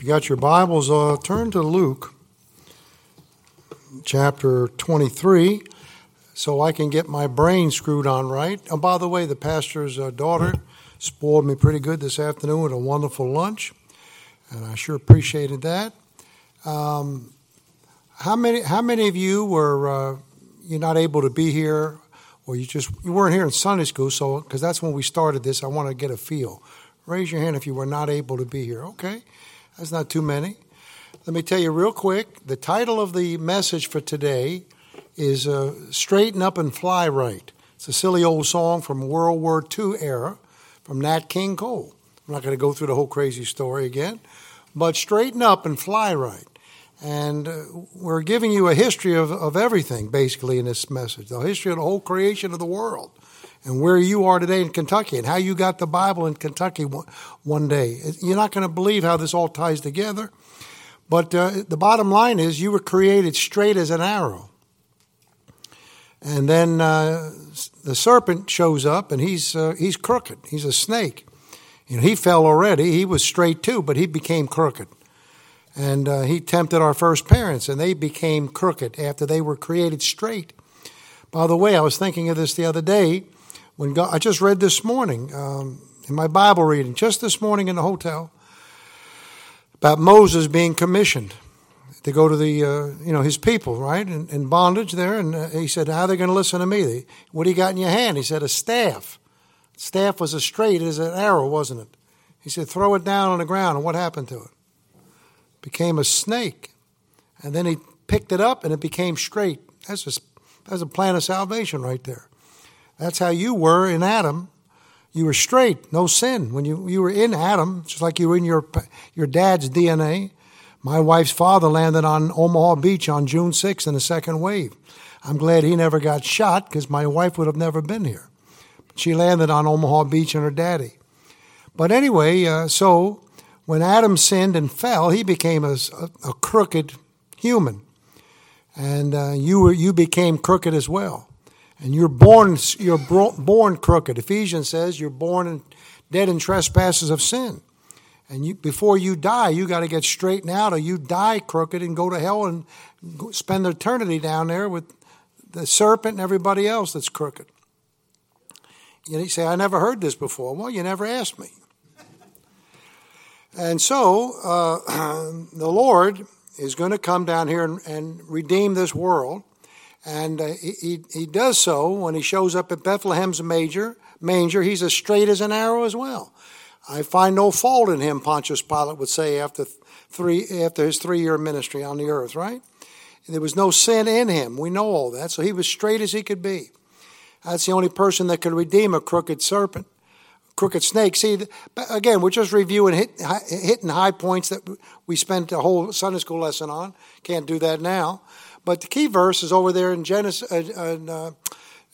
You got your Bibles, uh, turn to Luke chapter 23 so I can get my brain screwed on right. And by the way, the pastor's uh, daughter spoiled me pretty good this afternoon with a wonderful lunch, and I sure appreciated that. Um, how many? How many of you were uh, you're not able to be here, or you just you weren't here in Sunday school? So because that's when we started this, I want to get a feel. Raise your hand if you were not able to be here. Okay, that's not too many. Let me tell you real quick. The title of the message for today is uh, "Straighten Up and Fly Right." It's a silly old song from World War II era from Nat King Cole. I'm not going to go through the whole crazy story again, but straighten up and fly right. And uh, we're giving you a history of, of everything, basically, in this message the history of the whole creation of the world and where you are today in Kentucky and how you got the Bible in Kentucky one, day. You're not going to believe how this all ties together. But uh, the bottom line is you were created straight as an arrow. And then uh, the serpent shows up and he's, uh, he's crooked. He's a snake. You know, he fell already. He was straight too, but he became crooked. And uh, he tempted our first parents, and they became crooked after they were created straight. By the way, I was thinking of this the other day when God, I just read this morning um, in my Bible reading, just this morning in the hotel, about Moses being commissioned to go to the, uh, you know, his people, right, in, in bondage there. And uh, he said, How are they going to listen to me? What do you got in your hand? He said, A staff. Staff was as straight as an arrow, wasn't it? He said, Throw it down on the ground. And what happened to it? became a snake. And then he picked it up and it became straight. That's a, that's a plan of salvation right there. That's how you were in Adam. You were straight, no sin. When you, you were in Adam, just like you were in your, your dad's DNA. My wife's father landed on Omaha Beach on June 6th in the second wave. I'm glad he never got shot because my wife would have never been here. She landed on Omaha Beach and her daddy. But anyway, uh, so when Adam sinned and fell, he became a, a, crooked human. And uh, you, were, you became crooked as well. And you're born, you're born crooked. Ephesians says you're born in, dead in trespasses of sin. And you, before you die, you got to get straightened out, or you die crooked and go to hell and spend eternity down there with the serpent and everybody else that's crooked. You say, I never heard this before. Well, you never asked me. And so uh, the Lord is going to come down here and, and redeem this world. And uh, he, he does so when he shows up at Bethlehem's major, manger. He's as straight as an arrow as well. I find no fault in him, Pontius Pilate would say after, three, after his three year ministry on the earth, right? There was no sin in him. We know all that. So he was straight as he could be. That's the only person that could redeem a crooked serpent crooked snake. See, again, we're just reviewing hit, hitting high points that we spent a whole Sunday school lesson on. Can't do that now. But the key verse is over there in Genesis, uh,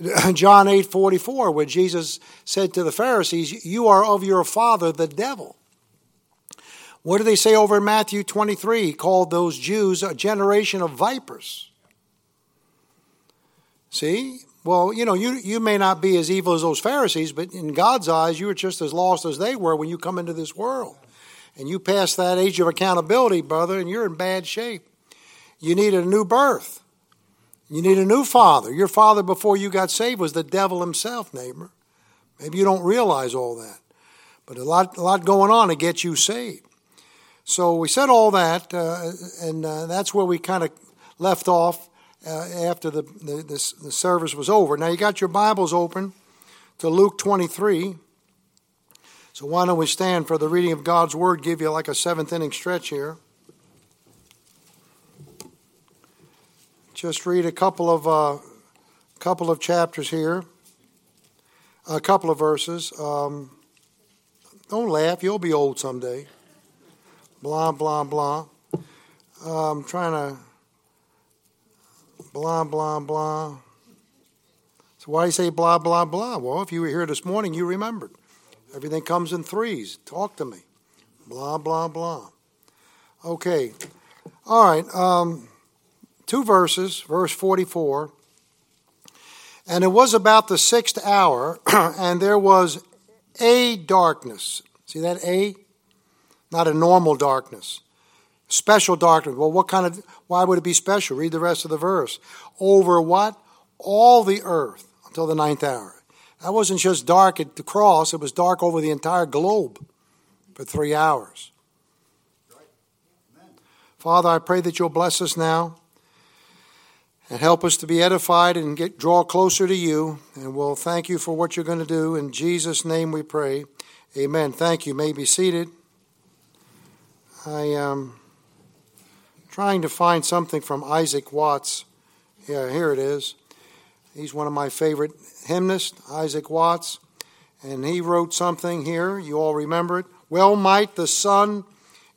uh, John eight forty four, where Jesus said to the Pharisees, "You are of your father, the devil." What do they say over in Matthew twenty three? He called those Jews a generation of vipers. See, well, you know, you, you may not be as evil as those Pharisees, but in God's eyes, you are just as lost as they were when you come into this world. And you pass that age of accountability, brother, and you're in bad shape. You need a new birth. You need a new father. Your father before you got saved was the devil himself, neighbor. Maybe you don't realize all that. But a lot, a lot going on to get you saved. So we said all that, uh, and uh, that's where we kind of left off uh, after the, the, the, the service was over. Now, you got your Bibles open to Luke 23. So, why don't we stand for the reading of God's Word, give you like a seventh inning stretch here. Just read a couple of, uh, couple of chapters here, a couple of verses. Um, don't laugh, you'll be old someday. Blah, blah, blah. I'm trying to blah, blah, blah. So why do you say blah, blah, blah? Well, if you were here this morning, you remembered. Everything comes in threes. Talk to me. Blah, blah, blah. Okay. All right. Um, two verses, verse 44. And it was about the sixth hour, and there was a darkness. See that A? Not a normal darkness. Special darkness. Well, what kind of, why would it be special? Read the rest of the verse. Over what? All the earth until the ninth hour. That wasn't just dark at the cross, it was dark over the entire globe for three hours. Father, I pray that you'll bless us now and help us to be edified and get draw closer to you. And we'll thank you for what you're going to do. In Jesus' name we pray. Amen. Thank you. you may be seated. I am trying to find something from Isaac Watts. Yeah, here it is. He's one of my favorite hymnists, Isaac Watts. And he wrote something here. You all remember it. Well might the sun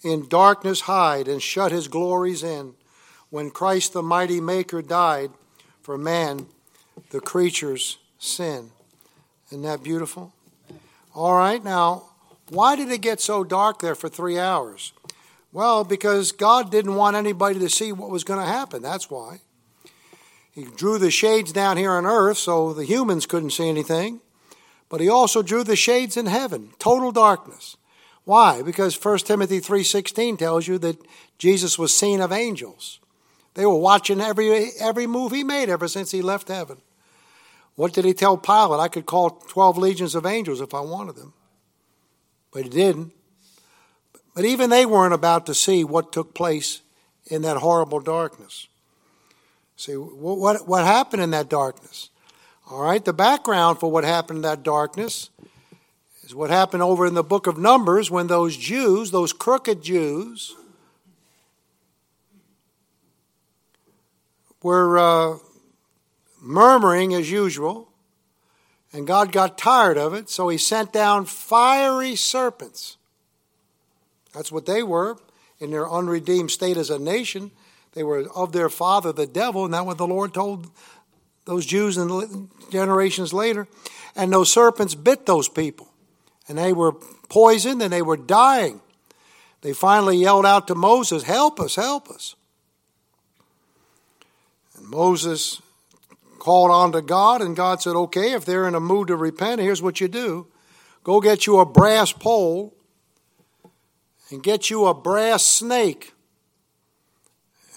in darkness hide and shut his glories in when Christ the mighty Maker died for man, the creature's sin. Isn't that beautiful? All right, now, why did it get so dark there for three hours? Well, because God didn't want anybody to see what was going to happen. That's why. He drew the shades down here on earth so the humans couldn't see anything, but he also drew the shades in heaven, total darkness. Why? Because 1 Timothy 3:16 tells you that Jesus was seen of angels. They were watching every, every move he made ever since he left heaven. What did he tell Pilate? I could call 12 legions of angels if I wanted them. But he didn't. But even they weren't about to see what took place in that horrible darkness. See, what, what happened in that darkness? All right, the background for what happened in that darkness is what happened over in the book of Numbers when those Jews, those crooked Jews, were uh, murmuring as usual, and God got tired of it, so he sent down fiery serpents. That's what they were in their unredeemed state as a nation. They were of their father, the devil, and that's what the Lord told those Jews and generations later. And those serpents bit those people, and they were poisoned and they were dying. They finally yelled out to Moses, Help us, help us. Moses called on to God, and God said, Okay, if they're in a mood to repent, here's what you do go get you a brass pole and get you a brass snake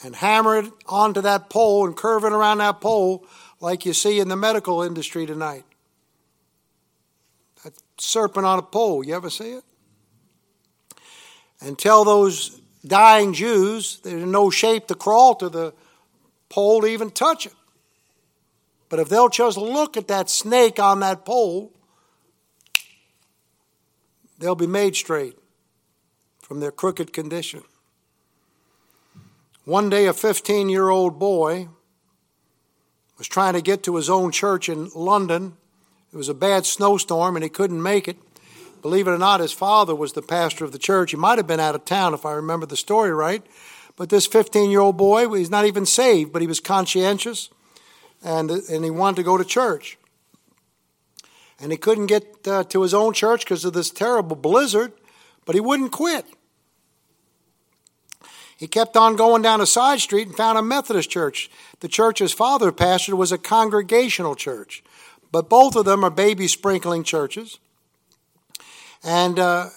and hammer it onto that pole and curve it around that pole like you see in the medical industry tonight. That serpent on a pole, you ever see it? And tell those dying Jews they're in no shape to crawl to the pole to even touch it. But if they'll just look at that snake on that pole, they'll be made straight from their crooked condition. One day, a 15 year old boy was trying to get to his own church in London. It was a bad snowstorm and he couldn't make it. Believe it or not, his father was the pastor of the church. He might have been out of town if I remember the story right. But this 15 year old boy, he's not even saved, but he was conscientious and, and he wanted to go to church. And he couldn't get uh, to his own church because of this terrible blizzard, but he wouldn't quit. He kept on going down a side street and found a Methodist church. The church his father pastored was a congregational church, but both of them are baby sprinkling churches. And uh,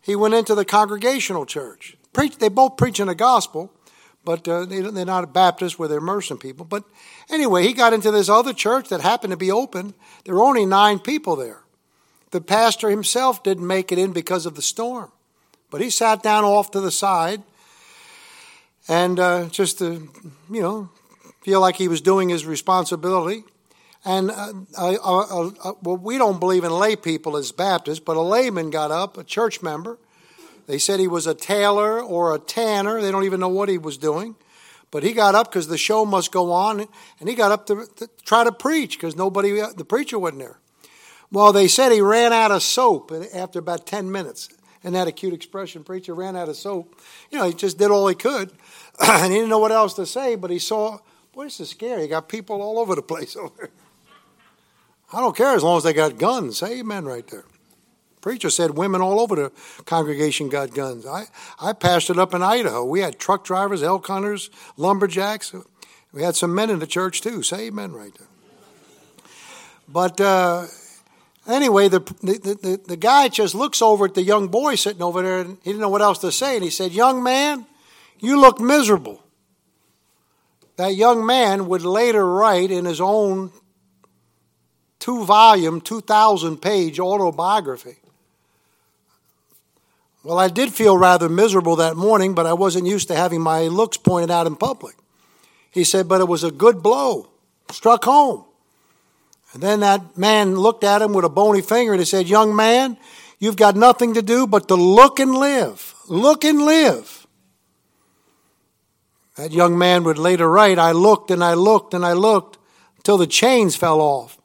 he went into the congregational church preach, they both preach in the gospel, but uh, they, they're not a Baptist where they're immersing people. But anyway, he got into this other church that happened to be open. There were only nine people there. The pastor himself didn't make it in because of the storm, but he sat down off to the side and uh, just to, you know, feel like he was doing his responsibility. And uh, uh, well, we don't believe in lay people as Baptists, but a layman got up, a church member, they said he was a tailor or a tanner. They don't even know what he was doing. But he got up because the show must go on, and he got up to, to try to preach because nobody, uh, the preacher wasn't there. Well, they said he ran out of soap after about 10 minutes. And that a cute expression? Preacher ran out of soap. You know, he just did all he could. and he didn't know what else to say, but he saw, boy, this is scary. You got people all over the place over there. I don't care as long as they got guns. Amen right there. Preacher said women all over the congregation got guns. I, I passed it up in Idaho. We had truck drivers, elk hunters, lumberjacks. We had some men in the church too. Say amen right there. But uh, anyway, the, the, the, the guy just looks over at the young boy sitting over there and he didn't know what else to say. And he said, Young man, You look miserable. That young man would later write in his own two volume, 2,000 page autobiography. Well, I did feel rather miserable that morning, but I wasn't used to having my looks pointed out in public. He said, but it was a good blow, struck home. And then that man looked at him with a bony finger and he said, Young man, you've got nothing to do but to look and live. Look and live. That young man would later write, I looked and I looked and I looked until the chains fell off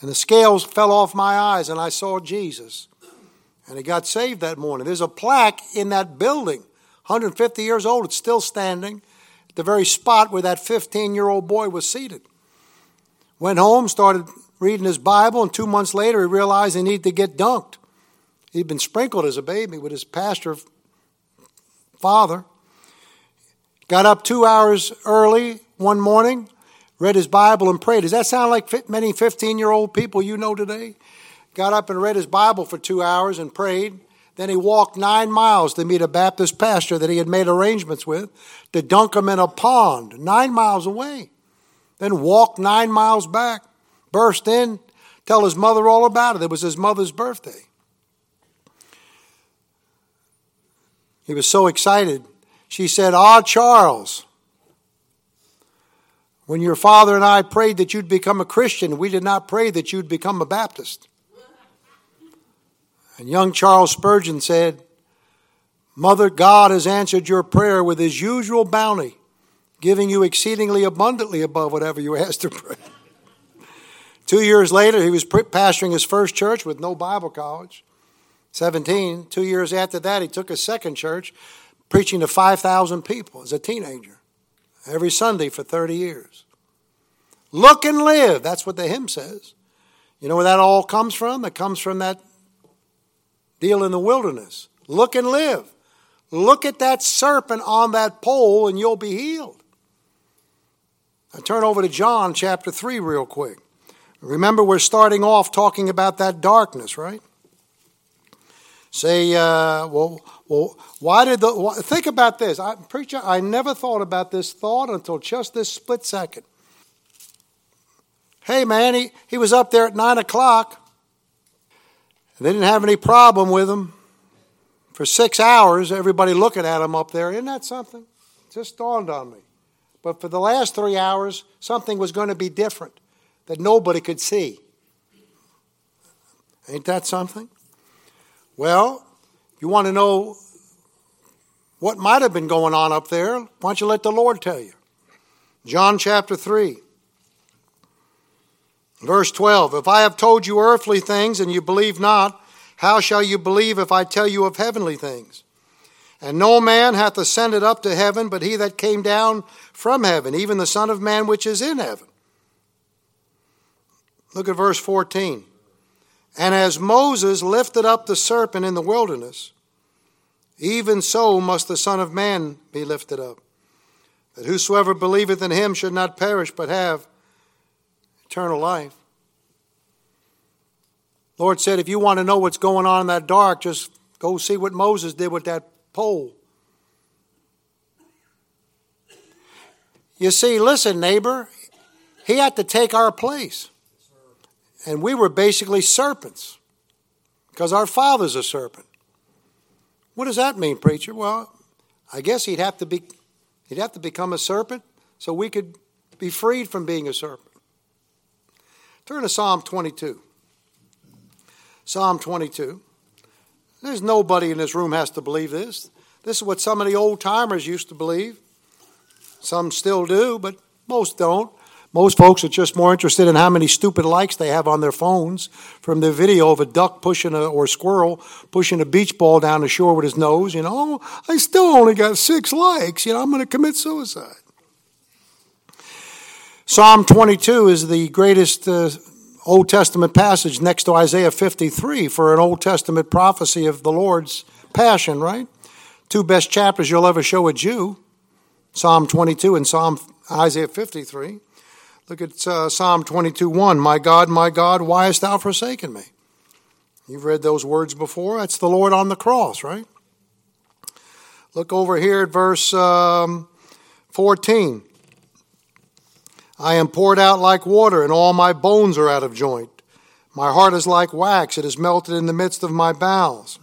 and the scales fell off my eyes and I saw Jesus. And he got saved that morning. There's a plaque in that building, 150 years old. It's still standing the very spot where that 15 year old boy was seated. Went home, started reading his Bible, and two months later he realized he needed to get dunked. He'd been sprinkled as a baby with his pastor father. Got up two hours early one morning, read his Bible, and prayed. Does that sound like many 15 year old people you know today? Got up and read his Bible for two hours and prayed. Then he walked nine miles to meet a Baptist pastor that he had made arrangements with to dunk him in a pond nine miles away then walked nine miles back, burst in, tell his mother all about it. It was his mother's birthday. He was so excited. She said, Ah, Charles, when your father and I prayed that you'd become a Christian, we did not pray that you'd become a Baptist. And young Charles Spurgeon said, Mother, God has answered your prayer with his usual bounty giving you exceedingly abundantly above whatever you asked to pray. Two years later, he was pastoring his first church with no Bible college. 17. Two years after that, he took a second church, preaching to 5,000 people as a teenager every Sunday for 30 years. Look and live. That's what the hymn says. You know where that all comes from? It comes from that deal in the wilderness. Look and live. Look at that serpent on that pole and you'll be healed. I turn over to John chapter 3 real quick. Remember, we're starting off talking about that darkness, right? Say, uh, well, well, why did the. Why, think about this. I, preacher, I never thought about this thought until just this split second. Hey, man, he, he was up there at 9 o'clock. They didn't have any problem with him. For six hours, everybody looking at him up there. Isn't that something? It just dawned on me. But for the last three hours, something was going to be different that nobody could see. Ain't that something? Well, you want to know what might have been going on up there? Why don't you let the Lord tell you? John chapter 3, verse 12. If I have told you earthly things and you believe not, how shall you believe if I tell you of heavenly things? And no man hath ascended up to heaven, but he that came down from heaven, even the Son of Man which is in heaven. Look at verse 14. And as Moses lifted up the serpent in the wilderness, even so must the Son of Man be lifted up, that whosoever believeth in him should not perish, but have eternal life. Lord said, if you want to know what's going on in that dark, just go see what Moses did with that pole. You see, listen, neighbor, he had to take our place. And we were basically serpents because our father's a serpent. What does that mean, preacher? Well, I guess he'd have to be he'd have to become a serpent so we could be freed from being a serpent. Turn to Psalm 22. Psalm 22. There's nobody in this room has to believe this. This is what some of the old timers used to believe. Some still do, but most don't. Most folks are just more interested in how many stupid likes they have on their phones from the video of a duck pushing a, or a squirrel pushing a beach ball down the shore with his nose. You know, I still only got six likes. You know, I'm going to commit suicide. Psalm 22 is the greatest uh, Old Testament passage next to Isaiah 53 for an Old Testament prophecy of the Lord's passion, right? Two best chapters you'll ever show a Jew Psalm 22 and Psalm Isaiah 53. Look at uh, Psalm 22 1. My God, my God, why hast thou forsaken me? You've read those words before. That's the Lord on the cross, right? Look over here at verse um, 14. I am poured out like water, and all my bones are out of joint. My heart is like wax, it is melted in the midst of my bowels.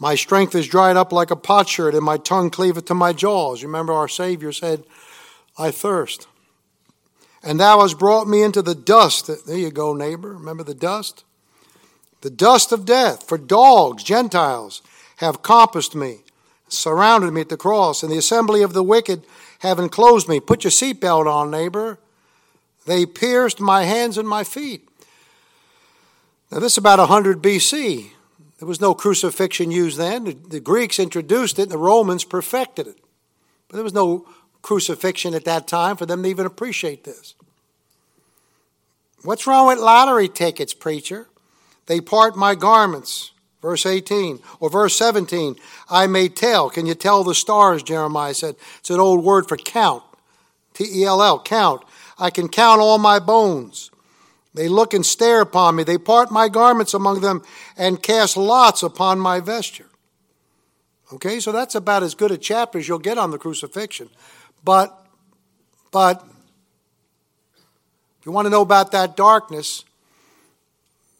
My strength is dried up like a potsherd, and my tongue cleaveth to my jaws. Remember, our Savior said, I thirst. And thou hast brought me into the dust. There you go, neighbor. Remember the dust? The dust of death. For dogs, Gentiles, have compassed me, surrounded me at the cross, and the assembly of the wicked have enclosed me. Put your seatbelt on, neighbor. They pierced my hands and my feet. Now, this is about 100 BC. There was no crucifixion used then. The, Greeks introduced it, the Romans perfected it. But there was no crucifixion at that time for them to even appreciate this. What's wrong with lottery tickets, preacher? They part my garments. Verse 18 or verse 17, I may tell. Can you tell the stars? Jeremiah said. It's an old word for count. T E L L, count. I can count all my bones. They look and stare upon me. They part my garments among them and cast lots upon my vesture. Okay, so that's about as good a chapter as you'll get on the crucifixion. But, but, if you want to know about that darkness,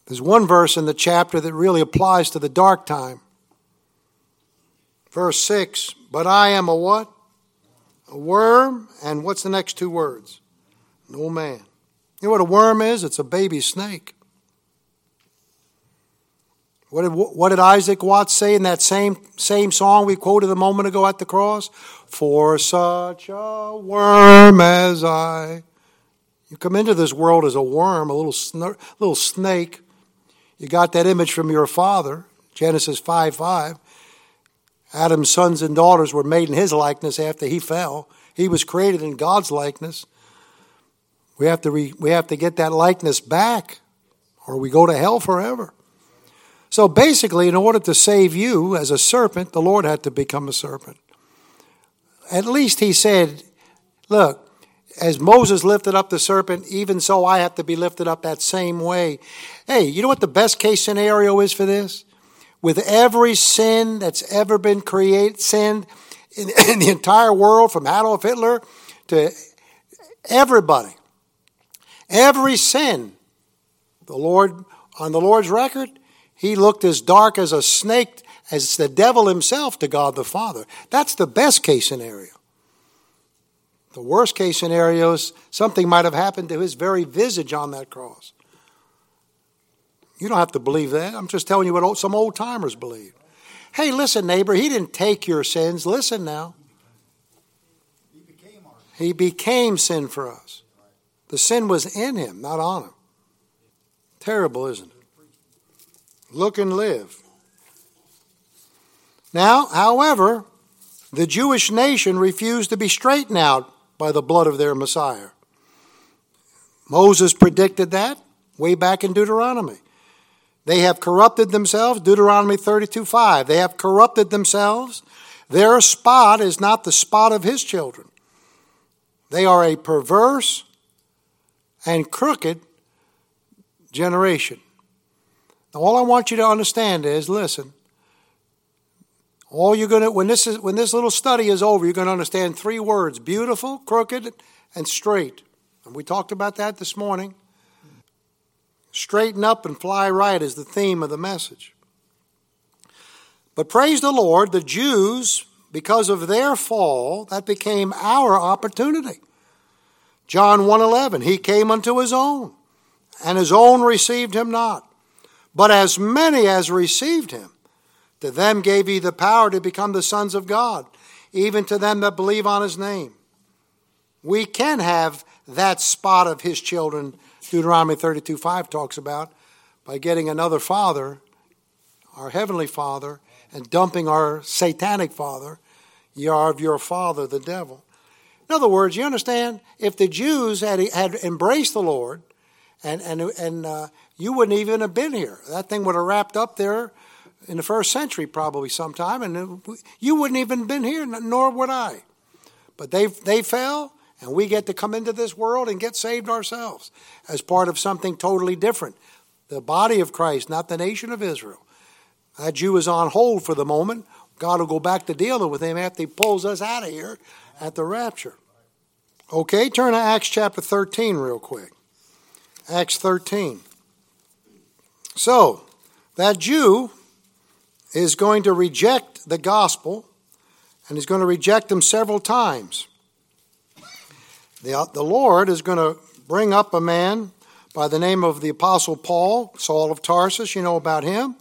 there's one verse in the chapter that really applies to the dark time. Verse 6 But I am a what? A worm, and what's the next two words? No man. You know what a worm is? It's a baby snake. What did, what did Isaac Watts say in that same, same song we quoted a moment ago at the cross? For such a worm as I. You come into this world as a worm, a little, little snake. You got that image from your father, Genesis 5 5. Adam's sons and daughters were made in his likeness after he fell. He was created in God's likeness. We have to, re, we have to get that likeness back, or we go to hell forever. So basically, in order to save you as a serpent, the Lord had to become a serpent. At least he said, Look, as Moses lifted up the serpent, even so I have to be lifted up that same way. Hey, you know what the best case scenario is for this? With every sin that's ever been created, sinned in, in the entire world, from Adolf Hitler to everybody, Every sin, the Lord, on the Lord's record, he looked as dark as a snake, as the devil himself to God the Father. That's the best case scenario. The worst case scenario is something might have happened to his very visage on that cross. You don't have to believe that. I'm just telling you what some old timers believe. Hey, listen, neighbor, he didn't take your sins. Listen now. He became sin for us. The sin was in him, not on him. Terrible, isn't it? Look and live. Now, however, the Jewish nation refused to be straightened out by the blood of their Messiah. Moses predicted that way back in Deuteronomy. They have corrupted themselves, Deuteronomy 32 5. They have corrupted themselves. Their spot is not the spot of his children. They are a perverse and crooked generation. Now, all I want you to understand is listen, all you're going to, when this, is, when this little study is over, you're going to understand three words beautiful, crooked, and straight. And we talked about that this morning. Straighten up and fly right is the theme of the message. But praise the Lord, the Jews, because of their fall, that became our opportunity. John 1:11 He came unto his own and his own received him not but as many as received him to them gave he the power to become the sons of God even to them that believe on his name we can have that spot of his children Deuteronomy 32 5 talks about by getting another father our heavenly father and dumping our satanic father ye are of your father the devil in other words, you understand, if the Jews had, had embraced the Lord, and, and, and uh, you wouldn't even have been here. That thing would have wrapped up there in the first century, probably sometime, and you wouldn't even been here, nor would I. But they, they fell, and we get to come into this world and get saved ourselves as part of something totally different. The body of Christ, not the nation of Israel. That Jew is on hold for the moment God will go back to dealing with him after he pulls us out of here at the rapture. Okay, turn to Acts chapter 13 real quick. Acts 13. So, that Jew is going to reject the gospel, and he's going to reject them several times. The, the Lord is going to bring up a man by the name of the Apostle Paul, Saul of Tarsus, you know about him,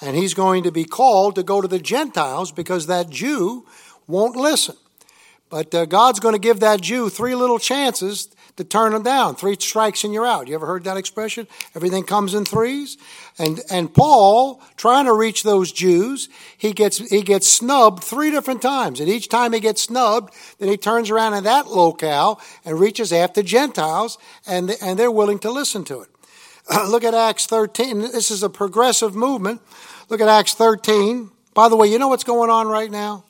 and he's going to be called to go to the Gentiles because that Jew won't listen. But uh, God's going to give that Jew three little chances to turn them down. Three strikes and you're out. You ever heard that expression? Everything comes in threes. And and Paul, trying to reach those Jews, he gets he gets snubbed three different times. And each time he gets snubbed, then he turns around in that locale and reaches after Gentiles, and and they're willing to listen to it. Look at Acts 13. This is a progressive movement. Look at Acts 13. By the way, you know what's going on right now?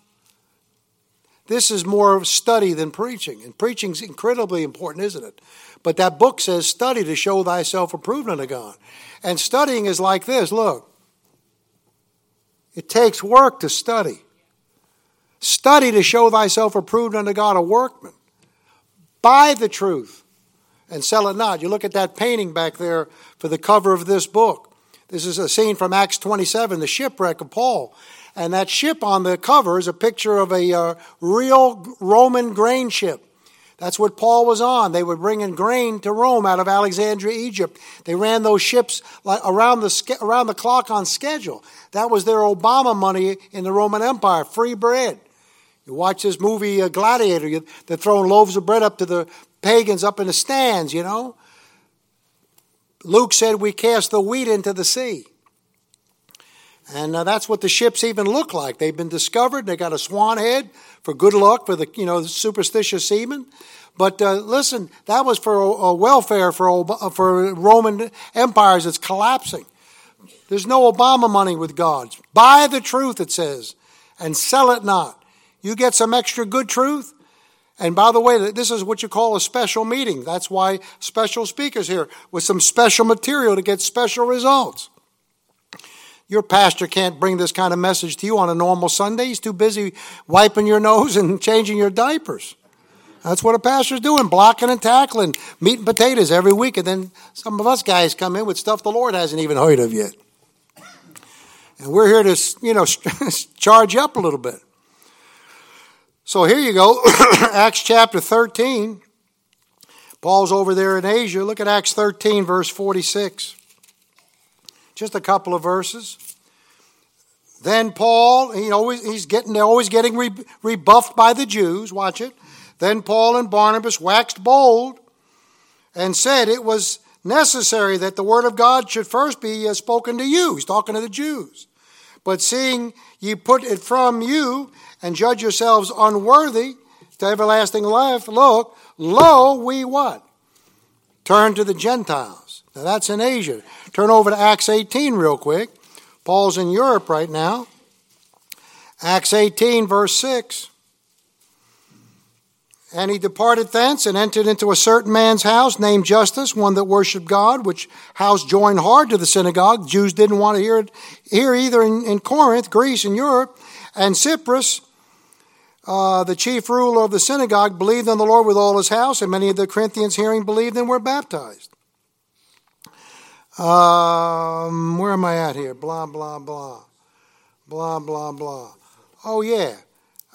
This is more of study than preaching. And preaching's incredibly important, isn't it? But that book says, study to show thyself approved unto God. And studying is like this look, it takes work to study. Study to show thyself approved unto God, a workman. Buy the truth and sell it not. You look at that painting back there for the cover of this book. This is a scene from Acts 27, the shipwreck of Paul. And that ship on the cover is a picture of a uh, real Roman grain ship. That's what Paul was on. They were bringing grain to Rome out of Alexandria, Egypt. They ran those ships around the, around the clock on schedule. That was their Obama money in the Roman Empire, free bread. You watch this movie uh, Gladiator, they're throwing loaves of bread up to the pagans up in the stands, you know. Luke said, We cast the wheat into the sea. And uh, that's what the ships even look like. They've been discovered. They got a swan head for good luck for the you know superstitious seamen. But uh, listen, that was for a, welfare for for Roman empires that's collapsing. There's no Obama money with God. Buy the truth, it says, and sell it not. You get some extra good truth. And by the way, this is what you call a special meeting. That's why special speakers here with some special material to get special results. Your pastor can't bring this kind of message to you on a normal Sunday. He's too busy wiping your nose and changing your diapers. That's what a pastor's doing, blocking and tackling, meat and potatoes every week. And then some of us guys come in with stuff the Lord hasn't even heard of yet. And we're here to, you know, charge you up a little bit. So here you go, Acts chapter 13. Paul's over there in Asia. Look at Acts 13, verse 46. Just a couple of verses. Then Paul, he always, he's getting, they're always getting rebuffed by the Jews. Watch it. Then Paul and Barnabas waxed bold and said it was necessary that the word of God should first be uh, spoken to you. He's talking to the Jews. But seeing ye put it from you and judge yourselves unworthy to everlasting life, look, lo, we what? Turn to the Gentiles. Now that's in Asia. Turn over to Acts 18 real quick. Paul's in Europe right now. Acts 18, verse 6. And he departed thence and entered into a certain man's house named Justus, one that worshipped God, which house joined hard to the synagogue. Jews didn't want to hear it here either in, in Corinth, Greece, and Europe. And Crispus, uh, the chief ruler of the synagogue, believed in the Lord with all his house, and many of the Corinthians hearing believed and were baptized. Um, where am I at here? Blah, blah, blah. Blah, blah, blah. Oh, yeah.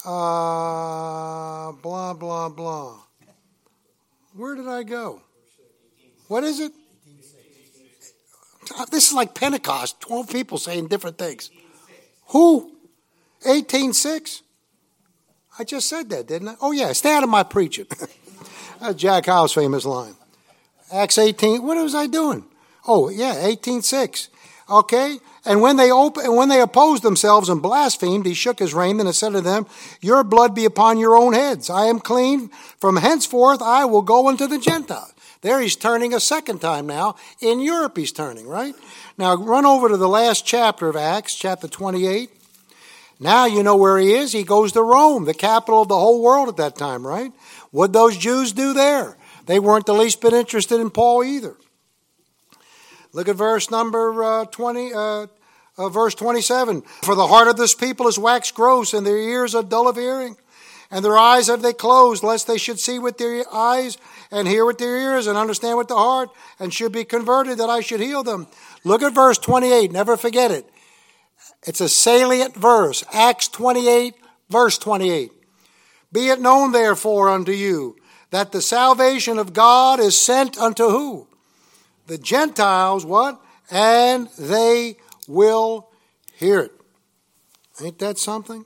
Uh, blah, blah, blah. Where did I go? What is it? This is like Pentecost. 12 people saying different things. Who? 18.6? I just said that, didn't I? Oh, yeah. Stay out of my preaching. That's Jack Hyles' famous line. Acts 18. What was I doing? Oh, yeah, 18.6. Okay? And when they open, when they opposed themselves and blasphemed, he shook his raiment and said to them, Your blood be upon your own heads. I am clean. From henceforth I will go unto the Gentiles. There he's turning a second time now. In Europe he's turning, right? Now run over to the last chapter of Acts, chapter 28. Now you know where he is. He goes to Rome, the capital of the whole world at that time, right? What those Jews do there? They weren't the least bit interested in Paul either. Look at verse number uh, 20, uh, Uh, verse 27 For the heart of this people is waxed gross, and their ears are dull of hearing, and their eyes have they closed, lest they should see with their eyes, and hear with their ears, and understand with the heart, and should be converted, that I should heal them. Look at verse 28, never forget it. It's a salient verse. Acts 28, verse 28. Be it known, therefore, unto you that the salvation of God is sent unto who? The Gentiles, what? And they will hear it. Ain't that something?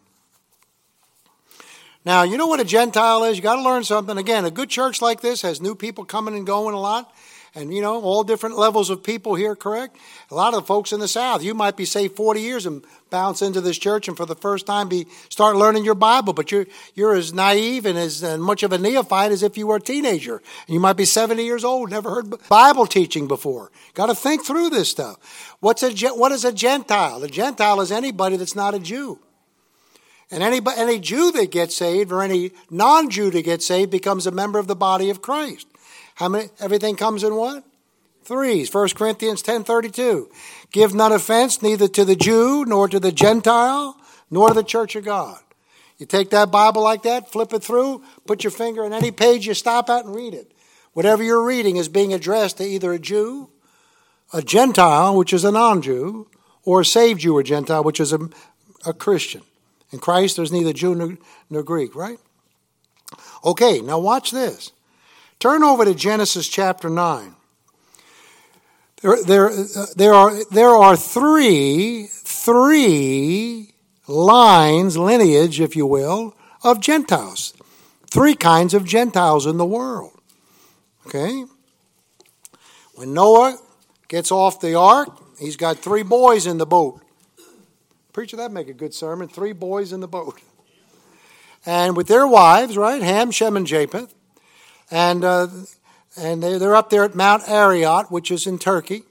Now, you know what a Gentile is? You got to learn something. Again, a good church like this has new people coming and going a lot and you know all different levels of people here correct? A lot of the folks in the south you might be saved 40 years and bounce into this church and for the first time be start learning your bible but you're you're as naive and as and much of a neophyte as if you were a teenager. And you might be 70 years old never heard bible teaching before. Got to think through this stuff. What's a what is a gentile? A gentile is anybody that's not a jew. And any, any Jew that gets saved or any non Jew that gets saved becomes a member of the body of Christ. How many? Everything comes in what? Threes. 1 Corinthians 10.32. Give none offense neither to the Jew, nor to the Gentile, nor to the church of God. You take that Bible like that, flip it through, put your finger in any page you stop at and read it. Whatever you're reading is being addressed to either a Jew, a Gentile, which is a non Jew, or a saved Jew or Gentile, which is a, a Christian. In Christ, there's neither Jew nor, nor Greek, right? Okay, now watch this. Turn over to Genesis chapter 9. There, there, there, are, there are three, three lines, lineage, if you will, of Gentiles. Three kinds of Gentiles in the world. Okay? When Noah gets off the ark, he's got three boys in the boat. Preacher, that make a good sermon. Three boys in the boat. And with their wives, right? Ham, Shem, and Japheth and uh, and they, they're up there at Mount Ararat, which is in Turkey.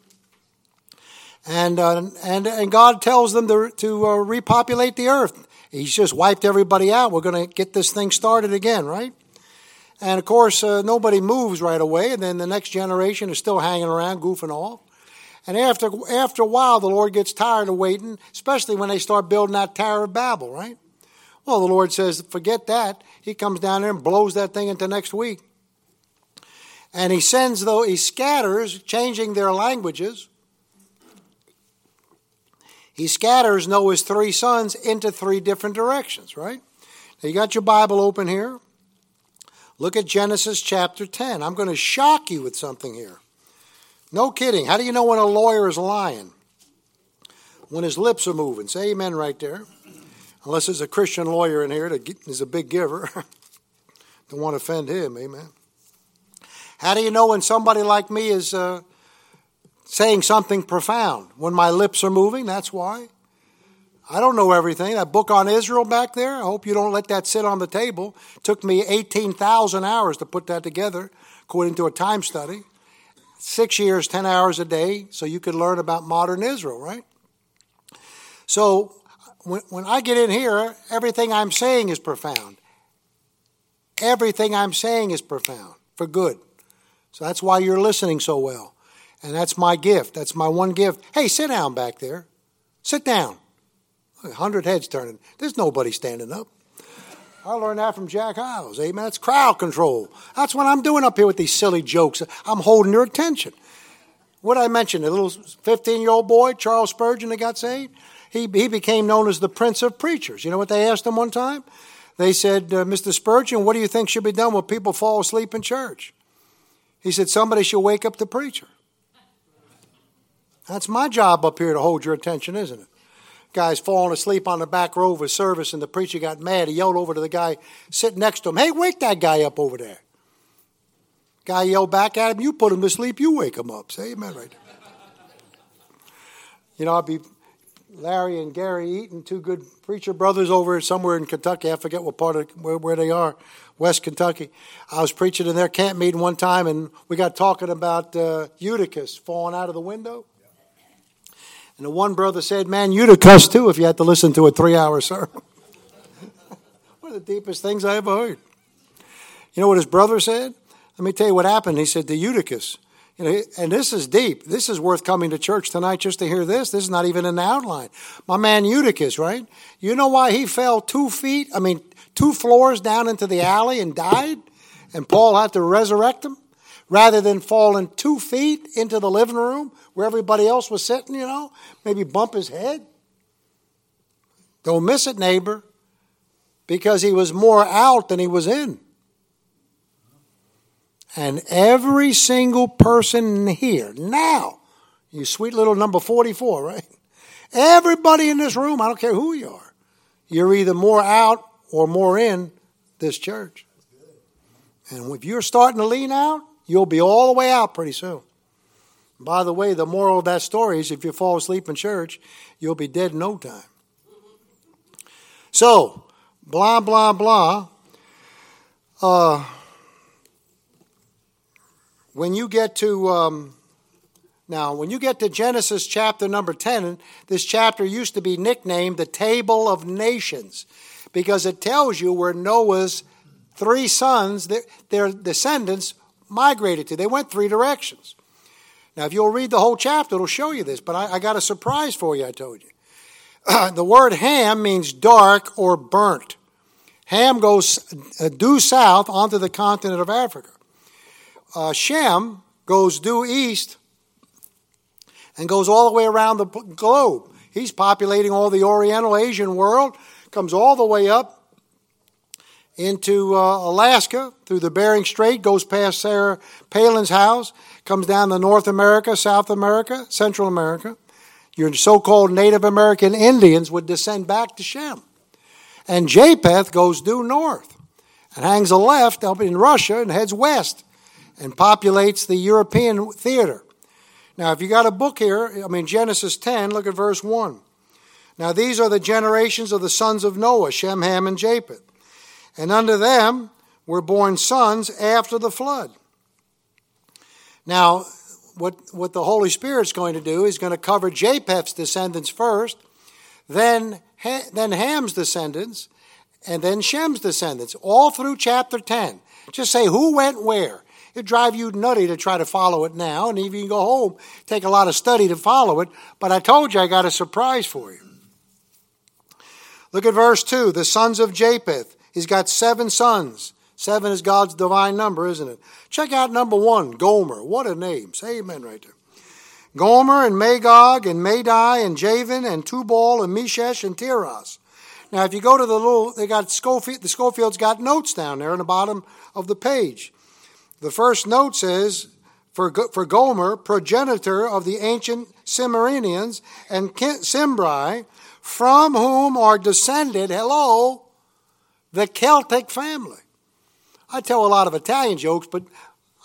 And uh, and and God tells them to to uh, repopulate the earth. He's just wiped everybody out. We're going to get this thing started again, right? And of course, uh, nobody moves right away. And then the next generation is still hanging around, goofing off. And after after a while, the Lord gets tired of waiting, especially when they start building that Tower of Babel, right? Well, the Lord says, forget that. He comes down there and blows that thing into next week. And he sends, though, he scatters, changing their languages. He scatters Noah's three sons into three different directions, right? Now, you got your Bible open here. Look at Genesis chapter 10. I'm going to shock you with something here. No kidding. How do you know when a lawyer is lying? When his lips are moving. Say amen right there. Unless there's a Christian lawyer in here that is a big giver. Don't want to offend him. Amen. How do you know when somebody like me is uh, saying something profound? When my lips are moving, that's why. I don't know everything. That book on Israel back there, I hope you don't let that sit on the table. It took me 18,000 hours to put that together, according to a time study. Six years, 10 hours a day, so you could learn about modern Israel, right? So when, when I get in here, everything I'm saying is profound. Everything I'm saying is profound for good. So that's why you're listening so well. And that's my gift. That's my one gift. Hey, sit down back there. Sit down. A hundred heads turning. There's nobody standing up. I learned that from Jack Hyles. Amen. It's crowd control. That's what I'm doing up here with these silly jokes. I'm holding your attention. What I mentioned, a little 15 year old boy, Charles Spurgeon, that got saved, he, he became known as the Prince of Preachers. You know what they asked him one time? They said, uh, Mr. Spurgeon, what do you think should be done when people fall asleep in church? He said, Somebody should wake up the preacher. That's my job up here to hold your attention, isn't it? Guy's falling asleep on the back row of a service, and the preacher got mad. He yelled over to the guy sitting next to him, Hey, wake that guy up over there. Guy yelled back at him, You put him to sleep, you wake him up. Say amen right You know, I'd be Larry and Gary Eaton, two good preacher brothers over somewhere in Kentucky. I forget what part of where, where they are, West Kentucky. I was preaching in their camp meeting one time, and we got talking about uh, Eutychus falling out of the window. And the one brother said, "Man, you'd have cussed too if you had to listen to a three-hour sermon." one of the deepest things I ever heard. You know what his brother said? Let me tell you what happened. He said to Eutychus, And this is deep. This is worth coming to church tonight just to hear this. This is not even the outline. My man Eutychus, right? You know why he fell two feet, I mean, two floors down into the alley and died? And Paul had to resurrect him? Rather than falling two feet into the living room where everybody else was sitting, you know, maybe bump his head. Don't miss it, neighbor, because he was more out than he was in. And every single person here, now, you sweet little number 44, right? Everybody in this room, I don't care who you are, you're either more out or more in this church. And if you're starting to lean out, you'll be all the way out pretty soon. By the way, the moral of that story is if you fall asleep in church, you'll be dead in no time. So, blah, blah, blah. Uh, when you get to um, now when you get to genesis chapter number 10 this chapter used to be nicknamed the table of nations because it tells you where noah's three sons their descendants migrated to. They went three directions. Now if you'll read the whole chapter it'll show you this but i, I got a surprise for you i told you. The word ham means dark or burnt. Ham goes uh, due south onto the continent of africa uh, Shem goes due east and goes all the way around the globe. He's populating all the Oriental Asian world, comes all the way up into uh, Alaska through the Bering Strait, goes past Sarah Palin's house, comes down to North America, South America, Central America. Your so called Native American Indians would descend back to Shem. And Japheth goes due north and hangs a left up in Russia and heads west and populates the European theater. Now, if you got a book here, I mean, Genesis 10, look at verse 1. Now, these are the generations of the sons of Noah, Shem, Ham, and Japheth. And unto them were born sons after the flood. Now, what, what the Holy Spirit's going to do is going to cover Japheth's descendants first, then, then Ham's descendants, and then Shem's descendants, all through chapter 10. Just say who went where. It'd drive you nutty to try to follow it now, and even go home, take a lot of study to follow it. But I told you I got a surprise for you. Look at verse 2 the sons of Japheth. He's got seven sons. Seven is God's divine number, isn't it? Check out number one, Gomer. What a name. Say amen right there. Gomer and Magog and Madai and Javan and Tubal and Meshech and Tiras. Now, if you go to the little, they got Scofield, the Scofield's got notes down there in the bottom of the page. The first note says, for, for Gomer, progenitor of the ancient Cimmerians and Cimbri, from whom are descended, hello, the Celtic family. I tell a lot of Italian jokes, but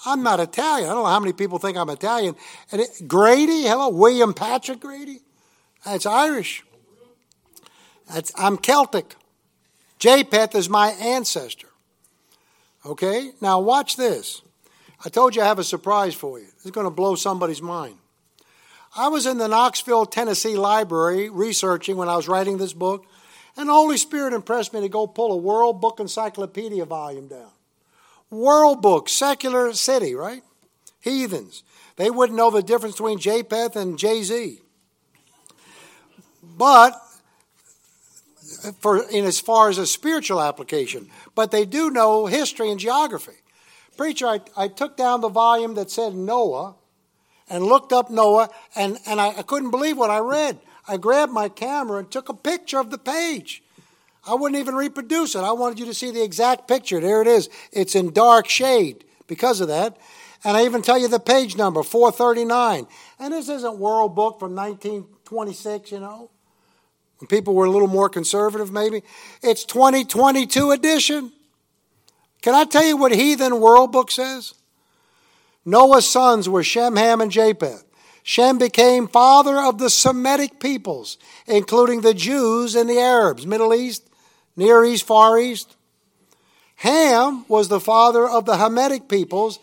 I'm not Italian. I don't know how many people think I'm Italian. And it, Grady, hello, William Patrick Grady, that's Irish. That's, I'm Celtic. Japheth is my ancestor. Okay? Now, watch this. I told you I have a surprise for you. It's going to blow somebody's mind. I was in the Knoxville, Tennessee library researching when I was writing this book, and the Holy Spirit impressed me to go pull a World Book Encyclopedia volume down. World Book, secular city, right? Heathens. They wouldn't know the difference between Japheth and Jay Z. But for in as far as a spiritual application, but they do know history and geography. Preacher, I, I took down the volume that said Noah and looked up Noah, and, and I, I couldn't believe what I read. I grabbed my camera and took a picture of the page. I wouldn't even reproduce it. I wanted you to see the exact picture. There it is. It's in dark shade because of that. And I even tell you the page number, 439. And this isn't World Book from 1926, you know when people were a little more conservative, maybe. It's 2022 edition. Can I tell you what Heathen World Book says? Noah's sons were Shem, Ham, and Japheth. Shem became father of the Semitic peoples, including the Jews and the Arabs, Middle East, Near East, Far East. Ham was the father of the Hamitic peoples.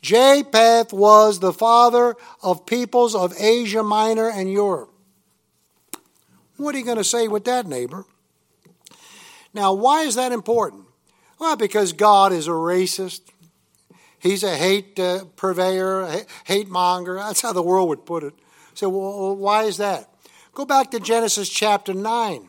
Japheth was the father of peoples of Asia Minor and Europe. What are you going to say with that, neighbor? Now, why is that important? Well, because God is a racist. He's a hate uh, purveyor, hate monger. That's how the world would put it. So, well, why is that? Go back to Genesis chapter 9.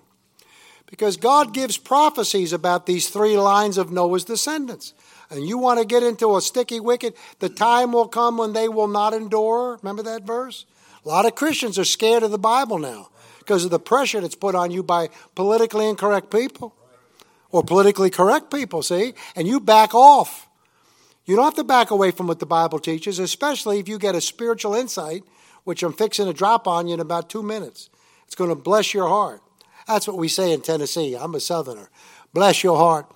Because God gives prophecies about these three lines of Noah's descendants. And you want to get into a sticky wicket, the time will come when they will not endure. Remember that verse? A lot of Christians are scared of the Bible now because of the pressure that's put on you by politically incorrect people or politically correct people, see? And you back off. You don't have to back away from what the Bible teaches, especially if you get a spiritual insight, which I'm fixing to drop on you in about two minutes. It's going to bless your heart. That's what we say in Tennessee. I'm a Southerner. Bless your heart.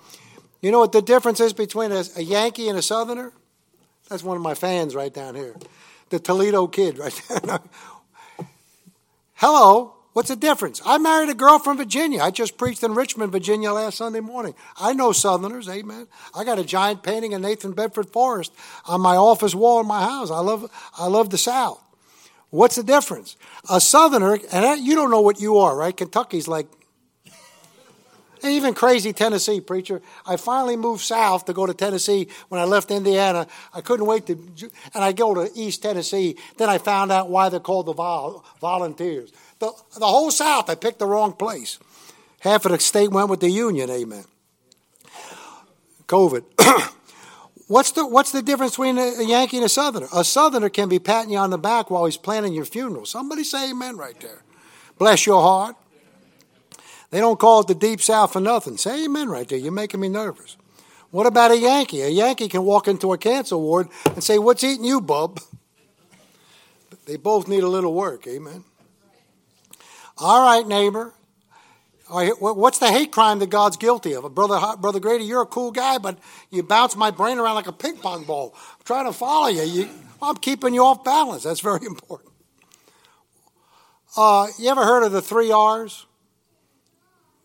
You know what the difference is between a, a Yankee and a Southerner? That's one of my fans right down here. The Toledo kid right there. Hello. What's the difference? I married a girl from Virginia. I just preached in Richmond, Virginia last Sunday morning. I know Southerners, amen. I got a giant painting of Nathan Bedford Forrest on my office wall in my house. I love, I love the South. What's the difference? A Southerner, and you don't know what you are, right? Kentucky's like, even crazy Tennessee, preacher. I finally moved south to go to Tennessee when I left Indiana. I couldn't wait to, and I go to East Tennessee. Then I found out why they're called the vol, volunteers. The, the whole South, I picked the wrong place. Half of the state went with the Union, amen. COVID. What's the, what's the difference between a, Yankee and a Southerner? A Southerner can be patting you on the back while he's planning your funeral. Somebody say amen right there. Bless your heart. They don't call it the Deep South for nothing. Say amen right there. You're making me nervous. What about a Yankee? A Yankee can walk into a cancer ward and say, What's eating you, bub? They both need a little work. Amen. All right, neighbor. What's the hate crime that God's guilty of? Brother, Brother Grady, you're a cool guy, but you bounce my brain around like a ping pong ball. I'm trying to follow you. you I'm keeping you off balance. That's very important. Uh, you ever heard of the three R's?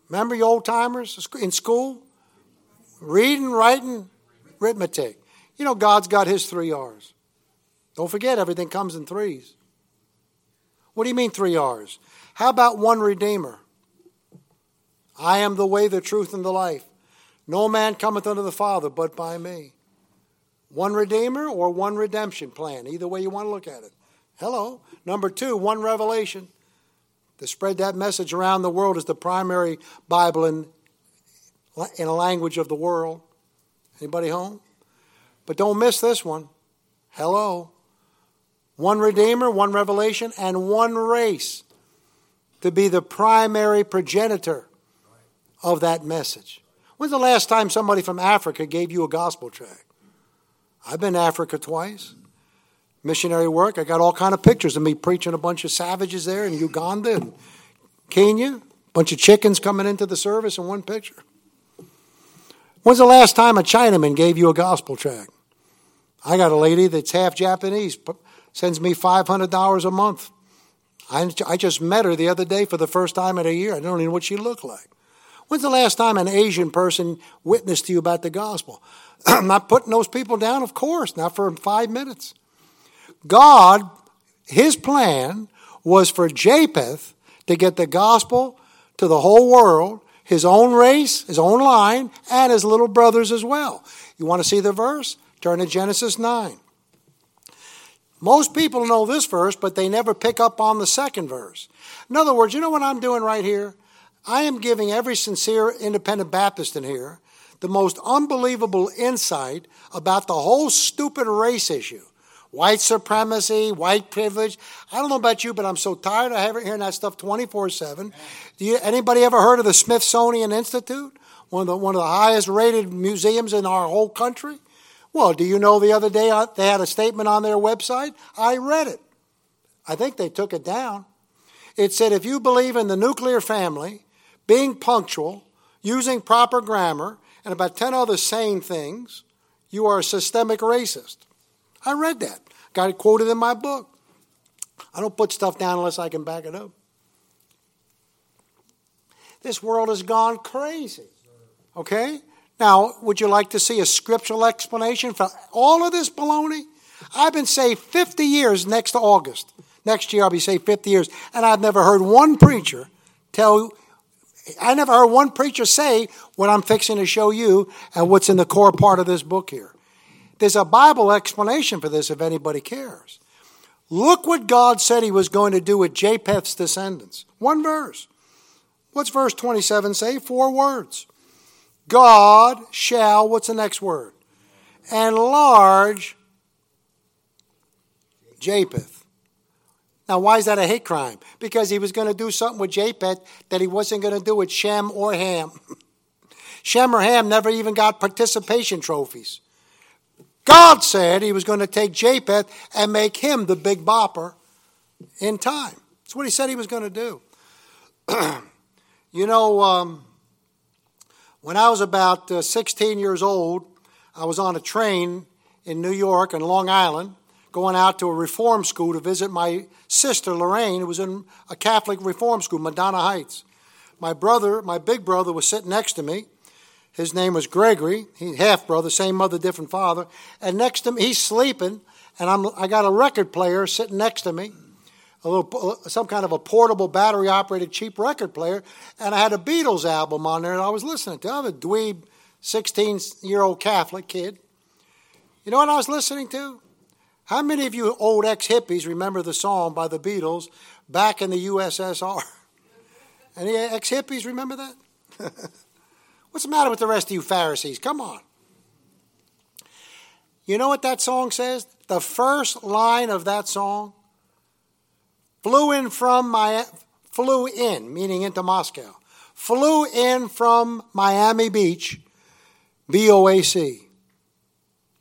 Remember you old timers in school? Reading, writing, arithmetic. You know, God's got his three R's. Don't forget, everything comes in threes. What do you mean, three R's? How about one Redeemer? I am the way, the truth, and the life. No man cometh unto the Father but by me. One Redeemer or one redemption plan, either way you want to look at it. Hello. Number two, one revelation. To spread that message around the world is the primary Bible in, in a language of the world. Anybody home? But don't miss this one. Hello. One Redeemer, one revelation, and one race to be the primary progenitor of that message. When's the last time somebody from Africa gave you a gospel tract? I've been to Africa twice. Missionary work. I got all kind of pictures of me preaching a bunch of savages there in Uganda and Kenya. A bunch of chickens coming into the service in one picture. When's the last time a Chinaman gave you a gospel tract? I got a lady that's half Japanese, sends me $500 a month. I, I just met her the other day for the first time in a year. I don't even know what she looked like. When's the last time an Asian person witnessed to you about the gospel? I'm not putting those people down, of course, not for five minutes. God, his plan was for Japheth to get the gospel to the whole world, his own race, his own line, and his little brothers as well. You want to see the verse? Turn to Genesis 9. Most people know this verse, but they never pick up on the second verse. In other words, you know what I'm doing right here? I am giving every sincere independent Baptist in here the most unbelievable insight about the whole stupid race issue. White supremacy, white privilege. I don't know about you, but I'm so tired of hearing that stuff 24 7. Do you, anybody ever heard of the Smithsonian Institute? One of, the, one of the highest rated museums in our whole country? Well, do you know the other day they had a statement on their website? I read it. I think they took it down. It said if you believe in the nuclear family, being punctual, using proper grammar, and about 10 other sane things, you are a systemic racist. I read that. Got it quoted in my book. I don't put stuff down unless I can back it up. This world has gone crazy. Okay? Now, would you like to see a scriptural explanation for all of this baloney? I've been saved 50 years next August. Next year I'll be saved 50 years. And I've never heard one preacher tell, I never heard one preacher say what I'm fixing to show you and what's in the core part of this book here. There's a Bible explanation for this if anybody cares. Look what God said he was going to do with Japheth's descendants. One verse. What's verse 27 say? Four words. God shall, what's the next word? Enlarge Japheth. Now, why is that a hate crime? Because he was going to do something with Japheth that he wasn't going to do with Shem or Ham. Shem or Ham never even got participation trophies. God said he was going to take Japheth and make him the big bopper in time. That's what he said he was going to do. you know, um, when I was about uh, 16 years old, I was on a train in New York and Long Island going out to a reform school to visit my sister Lorraine, who was in a Catholic reform school, Madonna Heights. My brother, my big brother, was sitting next to me. His name was Gregory. He half brother, same mother, different father. And next to me, he's sleeping, and I'm I got a record player sitting next to me, a little some kind of a portable battery operated cheap record player, and I had a Beatles album on there, and I was listening to. I'm a dweeb, 16 year old Catholic kid. You know what I was listening to? How many of you old ex hippies remember the song by the Beatles, Back in the USSR? Any ex hippies remember that? What's the matter with the rest of you Pharisees? Come on. You know what that song says? The first line of that song flew in from my flew in, meaning into Moscow. Flew in from Miami Beach, BOAC.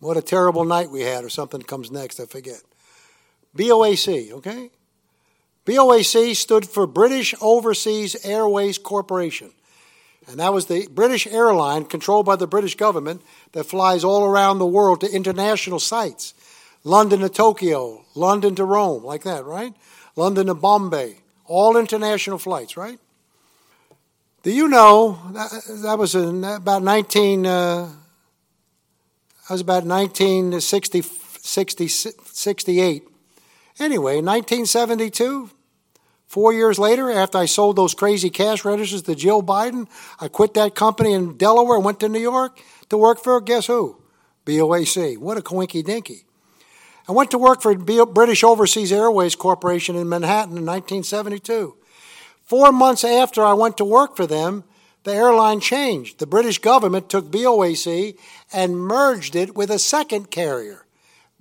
What a terrible night we had, or something comes next, I forget. BOAC, okay? BOAC stood for British Overseas Airways Corporation. And that was the British airline controlled by the British government that flies all around the world to international sites. London to Tokyo, London to Rome, like that, right? London to Bombay, all international flights, right? Do you know that, that was in about 19, uh, that was about 1960, 60, 68. Anyway, 1972, Four years later, after I sold those crazy cash registers to Jill Biden, I quit that company in Delaware went to New York to work for, guess who? BOAC. What a coinky dinky. I went to work for British Overseas Airways Corporation in Manhattan in 1972. Four months after I went to work for them, the airline changed. The British government took BOAC and merged it with a second carrier,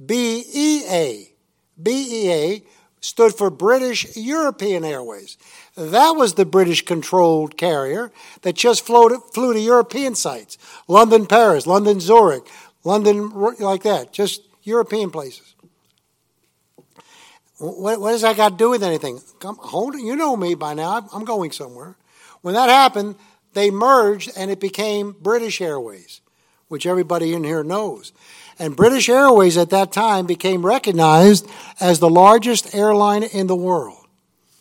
BEA. BEA stood for British European Airways. That was the British controlled carrier that just flew to European sites London, Paris, London, Zurich, London, like that, just European places. What, what does that got to do with anything? Come, hold it. You know me by now. I'm going somewhere. When that happened, they merged and it became British Airways, which everybody in here knows. And British Airways at that time became recognized as the largest airline in the world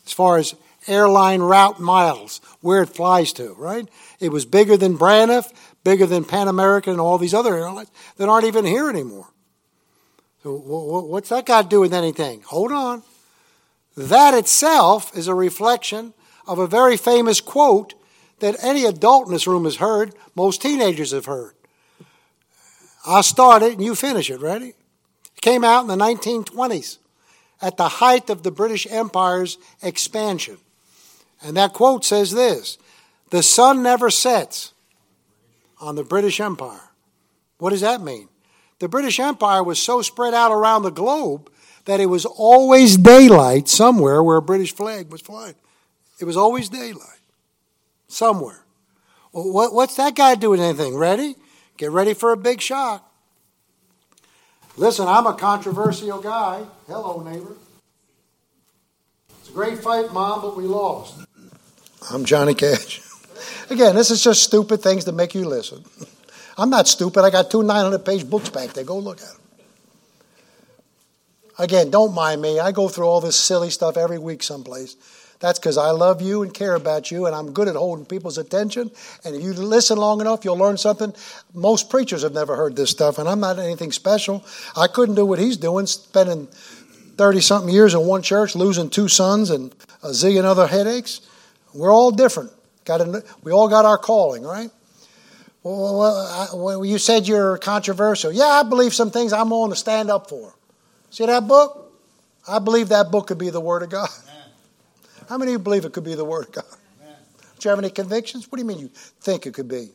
as far as airline route miles, where it flies to, right? It was bigger than Braniff, bigger than Pan American, and all these other airlines that aren't even here anymore. So, what's that got to do with anything? Hold on. That itself is a reflection of a very famous quote that any adult in this room has heard, most teenagers have heard. I'll start it and you finish it. Ready? It came out in the 1920s at the height of the British Empire's expansion. And that quote says this The sun never sets on the British Empire. What does that mean? The British Empire was so spread out around the globe that it was always daylight somewhere where a British flag was flying. It was always daylight somewhere. Well, what's that guy doing anything? Ready? Get ready for a big shock. Listen, I'm a controversial guy. Hello, neighbor. It's a great fight, Mom, but we lost. I'm Johnny Cash. Again, this is just stupid things to make you listen. I'm not stupid. I got two 900 page books back there. Go look at them. Again, don't mind me. I go through all this silly stuff every week someplace. That's because I love you and care about you, and I'm good at holding people's attention. And if you listen long enough, you'll learn something. Most preachers have never heard this stuff, and I'm not anything special. I couldn't do what he's doing, spending 30 something years in one church, losing two sons and a zillion other headaches. We're all different. Got we all got our calling, right? Well, well, I, well, you said you're controversial. Yeah, I believe some things I'm willing to stand up for. See that book? I believe that book could be the Word of God. How many of you believe it could be the Word of God? Do you have any convictions? What do you mean you think it could be?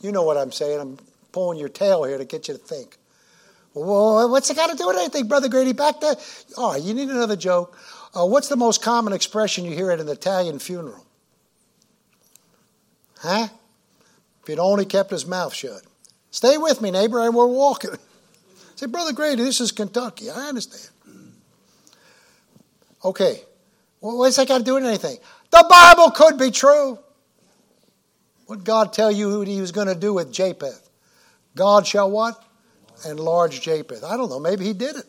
You know what I'm saying. I'm pulling your tail here to get you to think. Well, what's it got to do with anything, Brother Grady? Back there. Oh, you need another joke. Uh, what's the most common expression you hear at an Italian funeral? Huh? If he'd only kept his mouth shut. Stay with me, neighbor, and we're walking. Say, Brother Grady, this is Kentucky. I understand. Okay. Well, what's that got to do with anything? The Bible could be true. What God tell you what he was going to do with Japheth? God shall what? Enlarge Japheth. I don't know. Maybe he did it.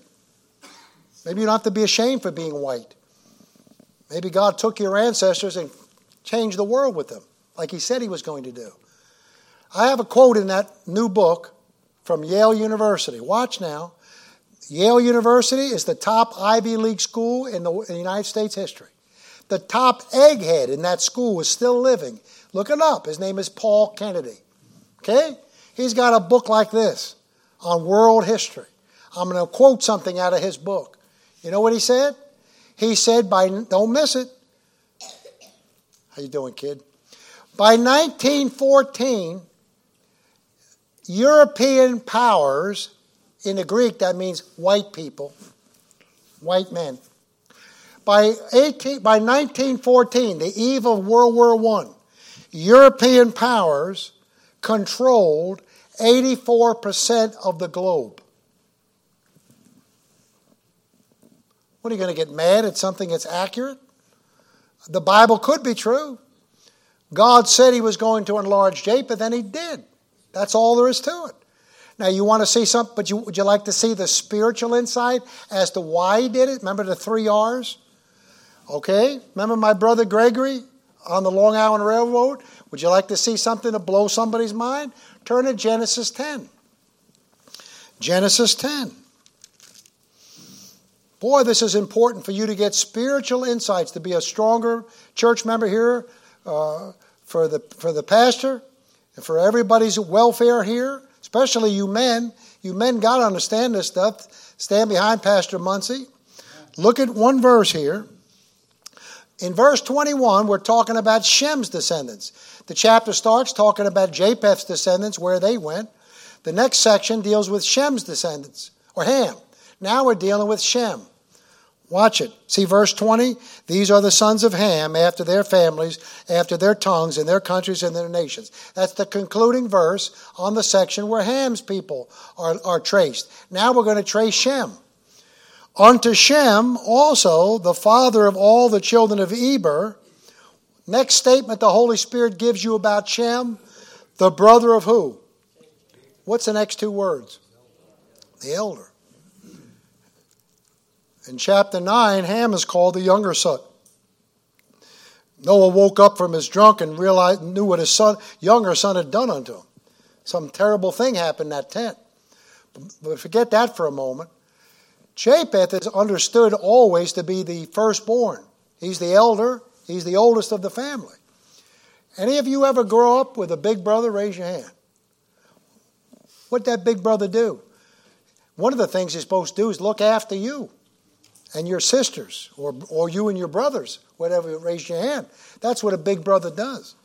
Maybe you don't have to be ashamed for being white. Maybe God took your ancestors and changed the world with them, like he said he was going to do. I have a quote in that new book from Yale University. Watch now. Yale University is the top Ivy League school in the, in the United States history. The top egghead in that school is still living. Look it up. His name is Paul Kennedy. Okay? He's got a book like this on world history. I'm going to quote something out of his book. You know what he said? He said by don't miss it. How you doing, kid? By 1914, European powers in the Greek that means white people, white men. By 18 by 1914, the eve of World War I, European powers controlled 84% of the globe. What are you going to get mad at something that's accurate? The Bible could be true. God said he was going to enlarge Japheth, and he did. That's all there is to it. Now, you want to see something, but you, would you like to see the spiritual insight as to why he did it? Remember the three R's? Okay? Remember my brother Gregory on the Long Island Railroad? Would you like to see something to blow somebody's mind? Turn to Genesis 10. Genesis 10. Boy, this is important for you to get spiritual insights, to be a stronger church member here, uh, for, the, for the pastor, and for everybody's welfare here, especially you men. You men got to understand this stuff. Stand behind Pastor Muncie. Look at one verse here. In verse 21, we're talking about Shem's descendants. The chapter starts talking about Japheth's descendants, where they went. The next section deals with Shem's descendants, or Ham. Now we're dealing with Shem. Watch it. See verse 20? These are the sons of Ham after their families, after their tongues, and their countries and their nations. That's the concluding verse on the section where Ham's people are, are traced. Now we're going to trace Shem. Unto Shem also, the father of all the children of Eber. Next statement the Holy Spirit gives you about Shem, the brother of who? What's the next two words? The elder. In chapter 9, Ham is called the younger son. Noah woke up from his drunk and realized, knew what his son, younger son had done unto him. Some terrible thing happened in that tent. But forget that for a moment. Japheth is understood always to be the firstborn. He's the elder, he's the oldest of the family. Any of you ever grow up with a big brother? Raise your hand. What'd that big brother do? One of the things he's supposed to do is look after you and your sisters, or, or you and your brothers, whatever, raise your hand. That's what a big brother does.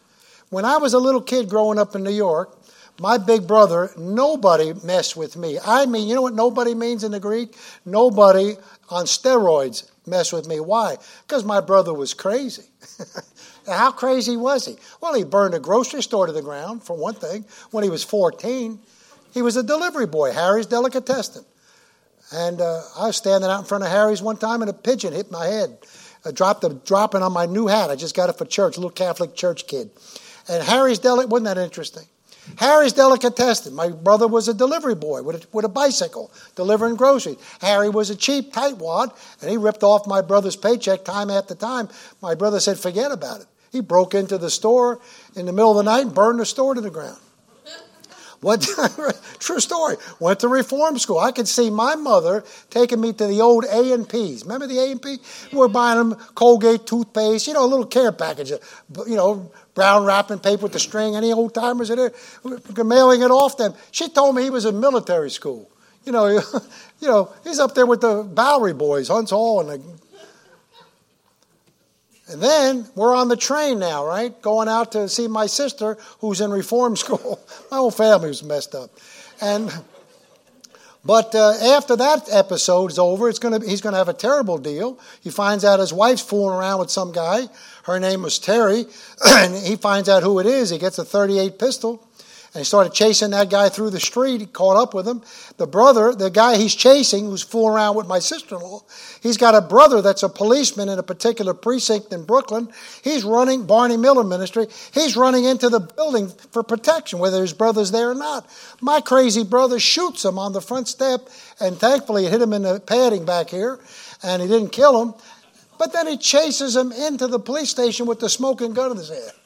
When I was a little kid growing up in New York, my big brother, nobody messed with me. I mean, you know what nobody means in the Greek? Nobody on steroids messed with me. Why? Because my brother was crazy. How crazy was he? Well, he burned a grocery store to the ground, for one thing, when he was 14. He was a delivery boy, Harry's Delicatessen. And uh, I was standing out in front of Harry's one time, and a pigeon hit my head. I dropped the dropping on my new hat. I just got it for church, little Catholic church kid. And Harry's Deli wasn't that interesting? Harry's Delicatessen. My brother was a delivery boy with a, with a bicycle delivering groceries. Harry was a cheap tightwad, and he ripped off my brother's paycheck time after time. My brother said, forget about it. He broke into the store in the middle of the night and burned the store to the ground. What true story? Went to reform school. I could see my mother taking me to the old A and P's. Remember the A and P? We're buying them Colgate toothpaste, you know, a little care package, uh, you know, brown wrapping paper with the string. Any old timers in there? We're mailing it off them. She told me he was in military school. You know, you know, he's up there with the Bowery boys, Huntz Hall, and the and then we're on the train now, right? Going out to see my sister who's in reform school. my whole family was messed up. And but uh, after that episode is over, it's gonna, he's going to have a terrible deal. He finds out his wife's fooling around with some guy. Her name was Terry. and he finds out who it is. He gets a 38 pistol. And he started chasing that guy through the street. He caught up with him. The brother, the guy he's chasing, who's fooling around with my sister in law, he's got a brother that's a policeman in a particular precinct in Brooklyn. He's running, Barney Miller Ministry, he's running into the building for protection, whether his brother's there or not. My crazy brother shoots him on the front step, and thankfully it hit him in the padding back here, and he didn't kill him. But then he chases him into the police station with the smoking gun in his hand.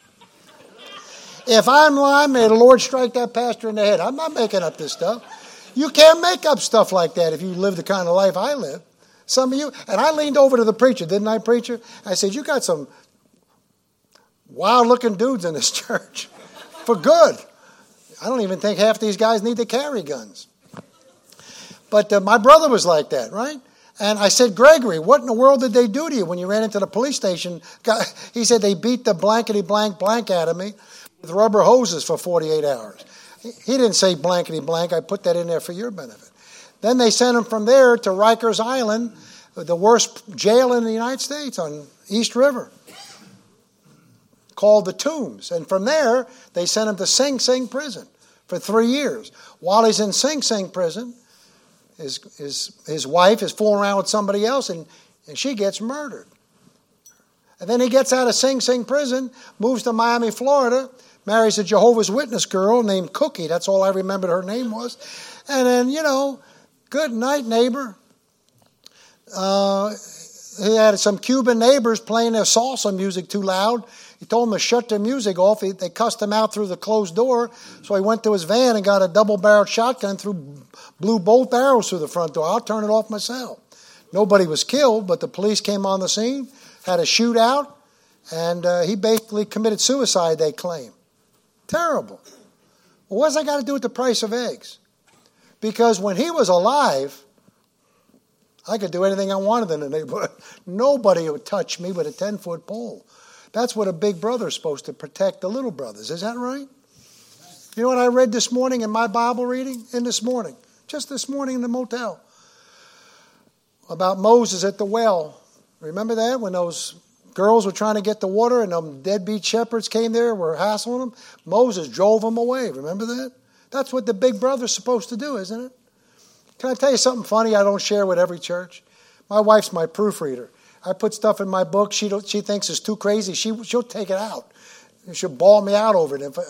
If I'm lying, may the Lord strike that pastor in the head. I'm not making up this stuff. You can't make up stuff like that if you live the kind of life I live. Some of you, and I leaned over to the preacher, didn't I, preacher? I said, You got some wild looking dudes in this church for good. I don't even think half these guys need to carry guns. But uh, my brother was like that, right? And I said, Gregory, what in the world did they do to you when you ran into the police station? He said, They beat the blankety blank blank out of me with rubber hoses for 48 hours. He didn't say blankety blank. I put that in there for your benefit. Then they sent him from there to Rikers Island, the worst jail in the United States on East River, called the Tombs. And from there, they sent him to Sing Sing prison for three years. While he's in Sing Sing prison, his, his, his wife is fooling around with somebody else and, and she gets murdered. And then he gets out of Sing Sing prison, moves to Miami, Florida, marries a Jehovah's Witness girl named Cookie. That's all I remembered her name was. And then, you know, good night, neighbor. Uh, he had some Cuban neighbors playing their salsa music too loud. He told them to shut their music off. He, they cussed him out through the closed door. So he went to his van and got a double barreled shotgun, threw, blew both arrows through the front door. I'll turn it off myself. Nobody was killed, but the police came on the scene, had a shootout, and uh, he basically committed suicide, they claim. Terrible. Well, what's that got to do with the price of eggs? Because when he was alive, I could do anything I wanted in the neighborhood. Nobody would touch me with a 10 foot pole. That's what a big brother is supposed to protect the little brothers. Is that right? You know what I read this morning in my Bible reading? In this morning, just this morning in the motel, about Moses at the well. Remember that when those girls were trying to get the water and them deadbeat shepherds came there, and were hassling them. Moses drove them away. Remember that? That's what the big brother's supposed to do, isn't it? Can I tell you something funny I don't share with every church? My wife's my proofreader. I put stuff in my book she, she thinks is too crazy. She, she'll take it out. She'll bawl me out over it. If, uh,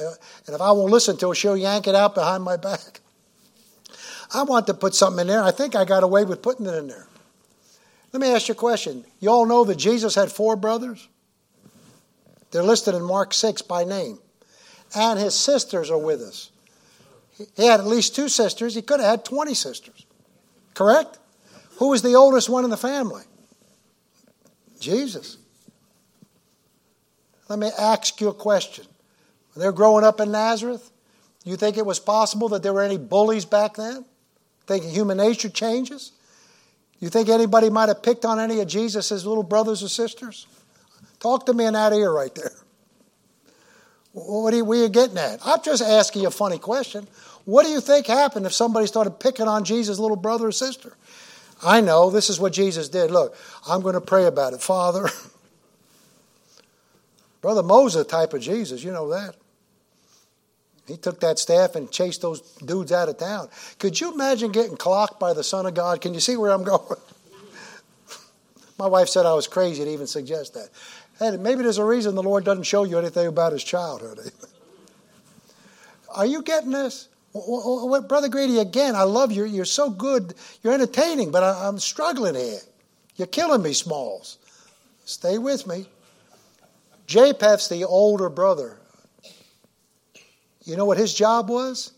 and if I won't listen to her, she'll yank it out behind my back. I want to put something in there. I think I got away with putting it in there. Let me ask you a question. You all know that Jesus had four brothers? They're listed in Mark 6 by name. And his sisters are with us. He had at least two sisters. He could have had 20 sisters. Correct? Who was the oldest one in the family? Jesus. Let me ask you a question. When they're growing up in Nazareth, you think it was possible that there were any bullies back then? Think human nature changes? You think anybody might have picked on any of Jesus' little brothers or sisters? Talk to me in that ear right there. What are you, are you getting at? I'm just asking you a funny question. What do you think happened if somebody started picking on Jesus' little brother or sister? I know this is what Jesus did. Look, I'm going to pray about it. Father, Brother Moses, type of Jesus, you know that. He took that staff and chased those dudes out of town. Could you imagine getting clocked by the Son of God? Can you see where I'm going? My wife said I was crazy to even suggest that. Hey, maybe there's a reason the Lord doesn't show you anything about his childhood. Are you getting this? Brother Grady, again, I love you. You're so good. You're entertaining, but I'm struggling here. You're killing me, Smalls. Stay with me. Japheth's the older brother. You know what his job was?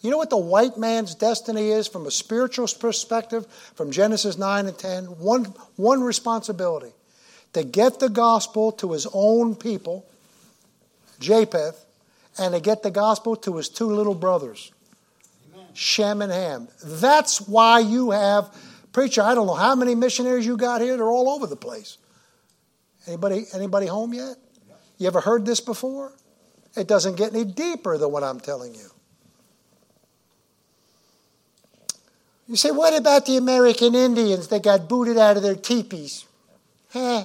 You know what the white man's destiny is from a spiritual perspective from Genesis 9 and 10? One, one responsibility to get the gospel to his own people, Japheth, and to get the gospel to his two little brothers, Amen. Shem and Ham. That's why you have, preacher, I don't know how many missionaries you got here, they're all over the place. Anybody, anybody home yet? You ever heard this before? It doesn't get any deeper than what I'm telling you. You say, what about the American Indians that got booted out of their teepees? Huh?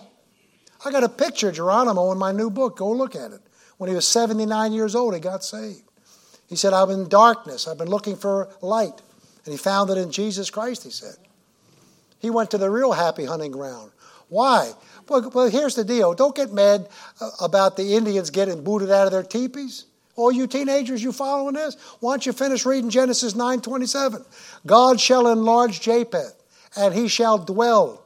I got a picture of Geronimo in my new book. Go look at it. When he was 79 years old, he got saved. He said, I'm in darkness. I've been looking for light. And he found it in Jesus Christ, he said. He went to the real happy hunting ground. Why? Well, well, here's the deal. Don't get mad uh, about the Indians getting booted out of their teepees. All you teenagers, you following this? Why don't you finish reading Genesis 9:27? God shall enlarge Japheth, and he shall dwell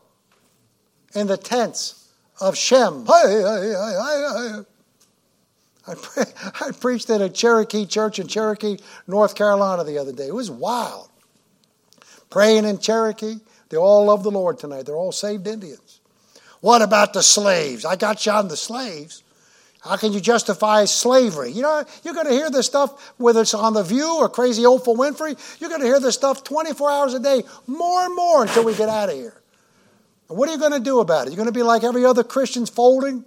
in the tents of Shem. I, pre- I preached at a Cherokee church in Cherokee, North Carolina the other day. It was wild. Praying in Cherokee. They all love the Lord tonight. They're all saved Indians. What about the slaves? I got you on the slaves. How can you justify slavery? You know, you're going to hear this stuff, whether it's on The View or Crazy Oprah Winfrey, you're going to hear this stuff 24 hours a day, more and more until we get out of here. And what are you going to do about it? You're going to be like every other Christian's folding,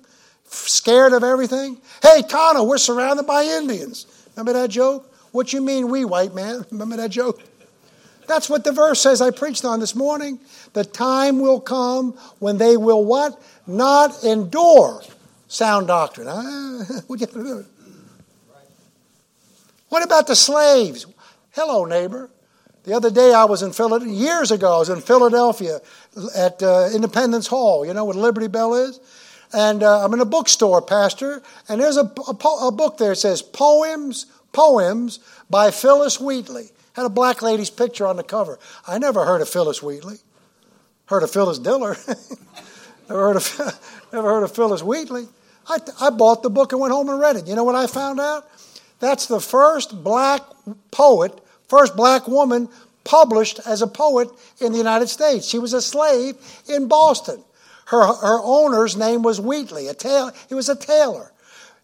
scared of everything? Hey, Connor, we're surrounded by Indians. Remember that joke? What you mean, we, white man? Remember that joke? That's what the verse says I preached on this morning. The time will come when they will what? Not endure sound doctrine. what, what about the slaves? Hello, neighbor. The other day I was in Philadelphia, years ago, I was in Philadelphia at uh, Independence Hall. You know what Liberty Bell is? And uh, I'm in a bookstore, Pastor, and there's a, a, a book there that says Poems, Poems by Phillis Wheatley. Had a black lady's picture on the cover. I never heard of Phillis Wheatley. Heard of Phyllis Diller. never, heard of, never heard of Phillis Wheatley. I, I bought the book and went home and read it. You know what I found out? That's the first black poet, first black woman published as a poet in the United States. She was a slave in Boston. Her, her owner's name was Wheatley. A tail, he was a tailor.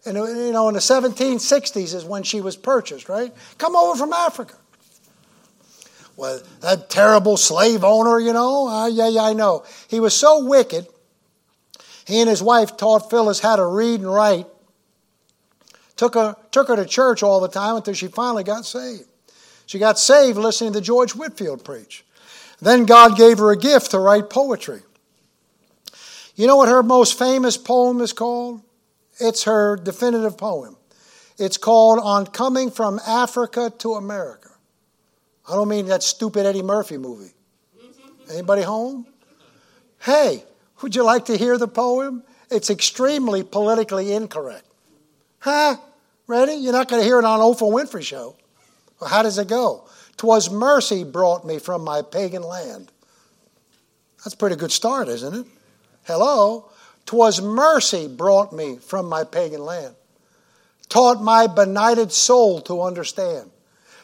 And you know, in the 1760s is when she was purchased, right? Come over from Africa. Well, that terrible slave owner, you know, uh, yeah, yeah, I know. He was so wicked he and his wife taught Phillis how to read and write. Took her, took her to church all the time until she finally got saved. She got saved listening to George Whitefield preach. Then God gave her a gift to write poetry. You know what her most famous poem is called? It's her definitive poem. It's called On Coming from Africa to America. I don't mean that stupid Eddie Murphy movie. Anybody home? Hey, would you like to hear the poem? It's extremely politically incorrect. Huh? Ready? You're not going to hear it on Oprah Winfrey show. Well, how does it go? Twas mercy brought me from my pagan land. That's a pretty good start, isn't it? Hello? Twas mercy brought me from my pagan land. Taught my benighted soul to understand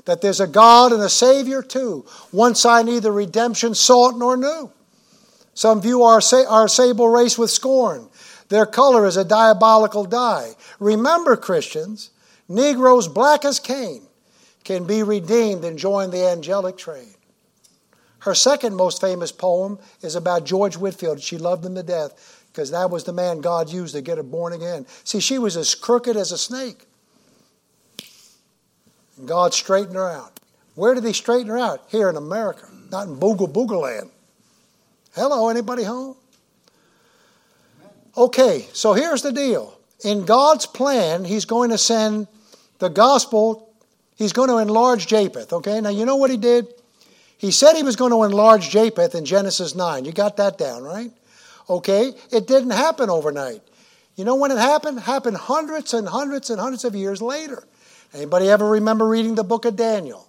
that there's a God and a Savior too. Once I neither redemption sought nor knew. Some view our, our sable race with scorn. Their color is a diabolical dye. Remember, Christians, Negroes black as Cain can be redeemed and join the angelic train. Her second most famous poem is about George Whitefield. She loved him to death because that was the man God used to get her born again. See, she was as crooked as a snake. And God straightened her out. Where did he straighten her out? Here in America, not in Boogle Boogle Land. Hello, anybody home? Okay, so here's the deal. In God's plan, He's going to send the gospel, He's going to enlarge Japheth. Okay, now you know what He did? He said He was going to enlarge Japheth in Genesis 9. You got that down, right? Okay, it didn't happen overnight. You know when it happened? It happened hundreds and hundreds and hundreds of years later. Anybody ever remember reading the book of Daniel?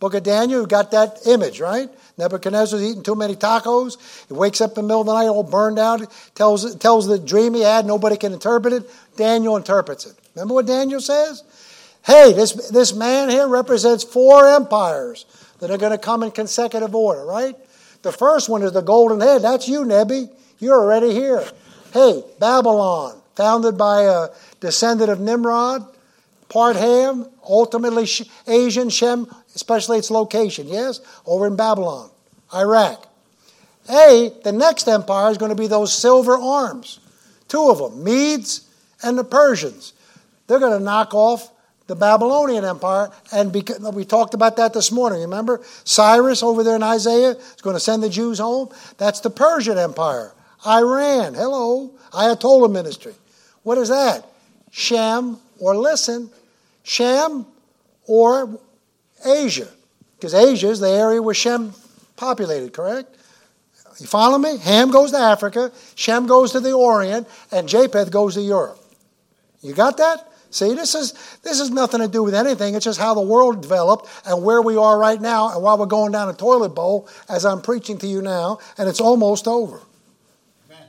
Book of Daniel, you got that image, right? Nebuchadnezzar's eating too many tacos. He wakes up in the middle of the night all burned out, tells, tells the dream he had, nobody can interpret it. Daniel interprets it. Remember what Daniel says? Hey, this, this man here represents four empires that are going to come in consecutive order, right? The first one is the golden head. That's you, Nebi. You're already here. Hey, Babylon, founded by a descendant of Nimrod, part Ham, ultimately Asian, Shem, especially its location, yes? Over in Babylon, Iraq. A, the next empire is going to be those silver arms. Two of them, Medes and the Persians. They're going to knock off the Babylonian Empire, and because, we talked about that this morning. Remember, Cyrus over there in Isaiah is going to send the Jews home. That's the Persian Empire. Iran, hello, Ayatollah ministry. What is that? Shem, or listen, Shem or Asia, because Asia is the area where Shem populated. Correct? You follow me? Ham goes to Africa, Shem goes to the Orient, and Japheth goes to Europe. You got that? See, this is this has nothing to do with anything. It's just how the world developed and where we are right now and why we're going down a toilet bowl as I'm preaching to you now, and it's almost over. Amen.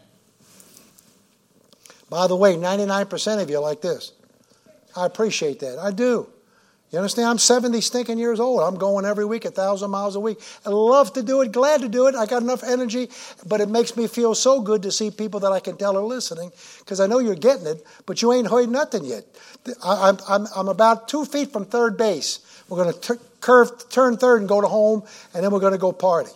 By the way, 99% of you like this. I appreciate that. I do. You understand? I'm 70 stinking years old. I'm going every week, a thousand miles a week. I love to do it, glad to do it. I got enough energy, but it makes me feel so good to see people that I can tell are listening because I know you're getting it, but you ain't heard nothing yet. I, am I'm about two feet from third base. We're going to curve, turn third and go to home, and then we're going to go party.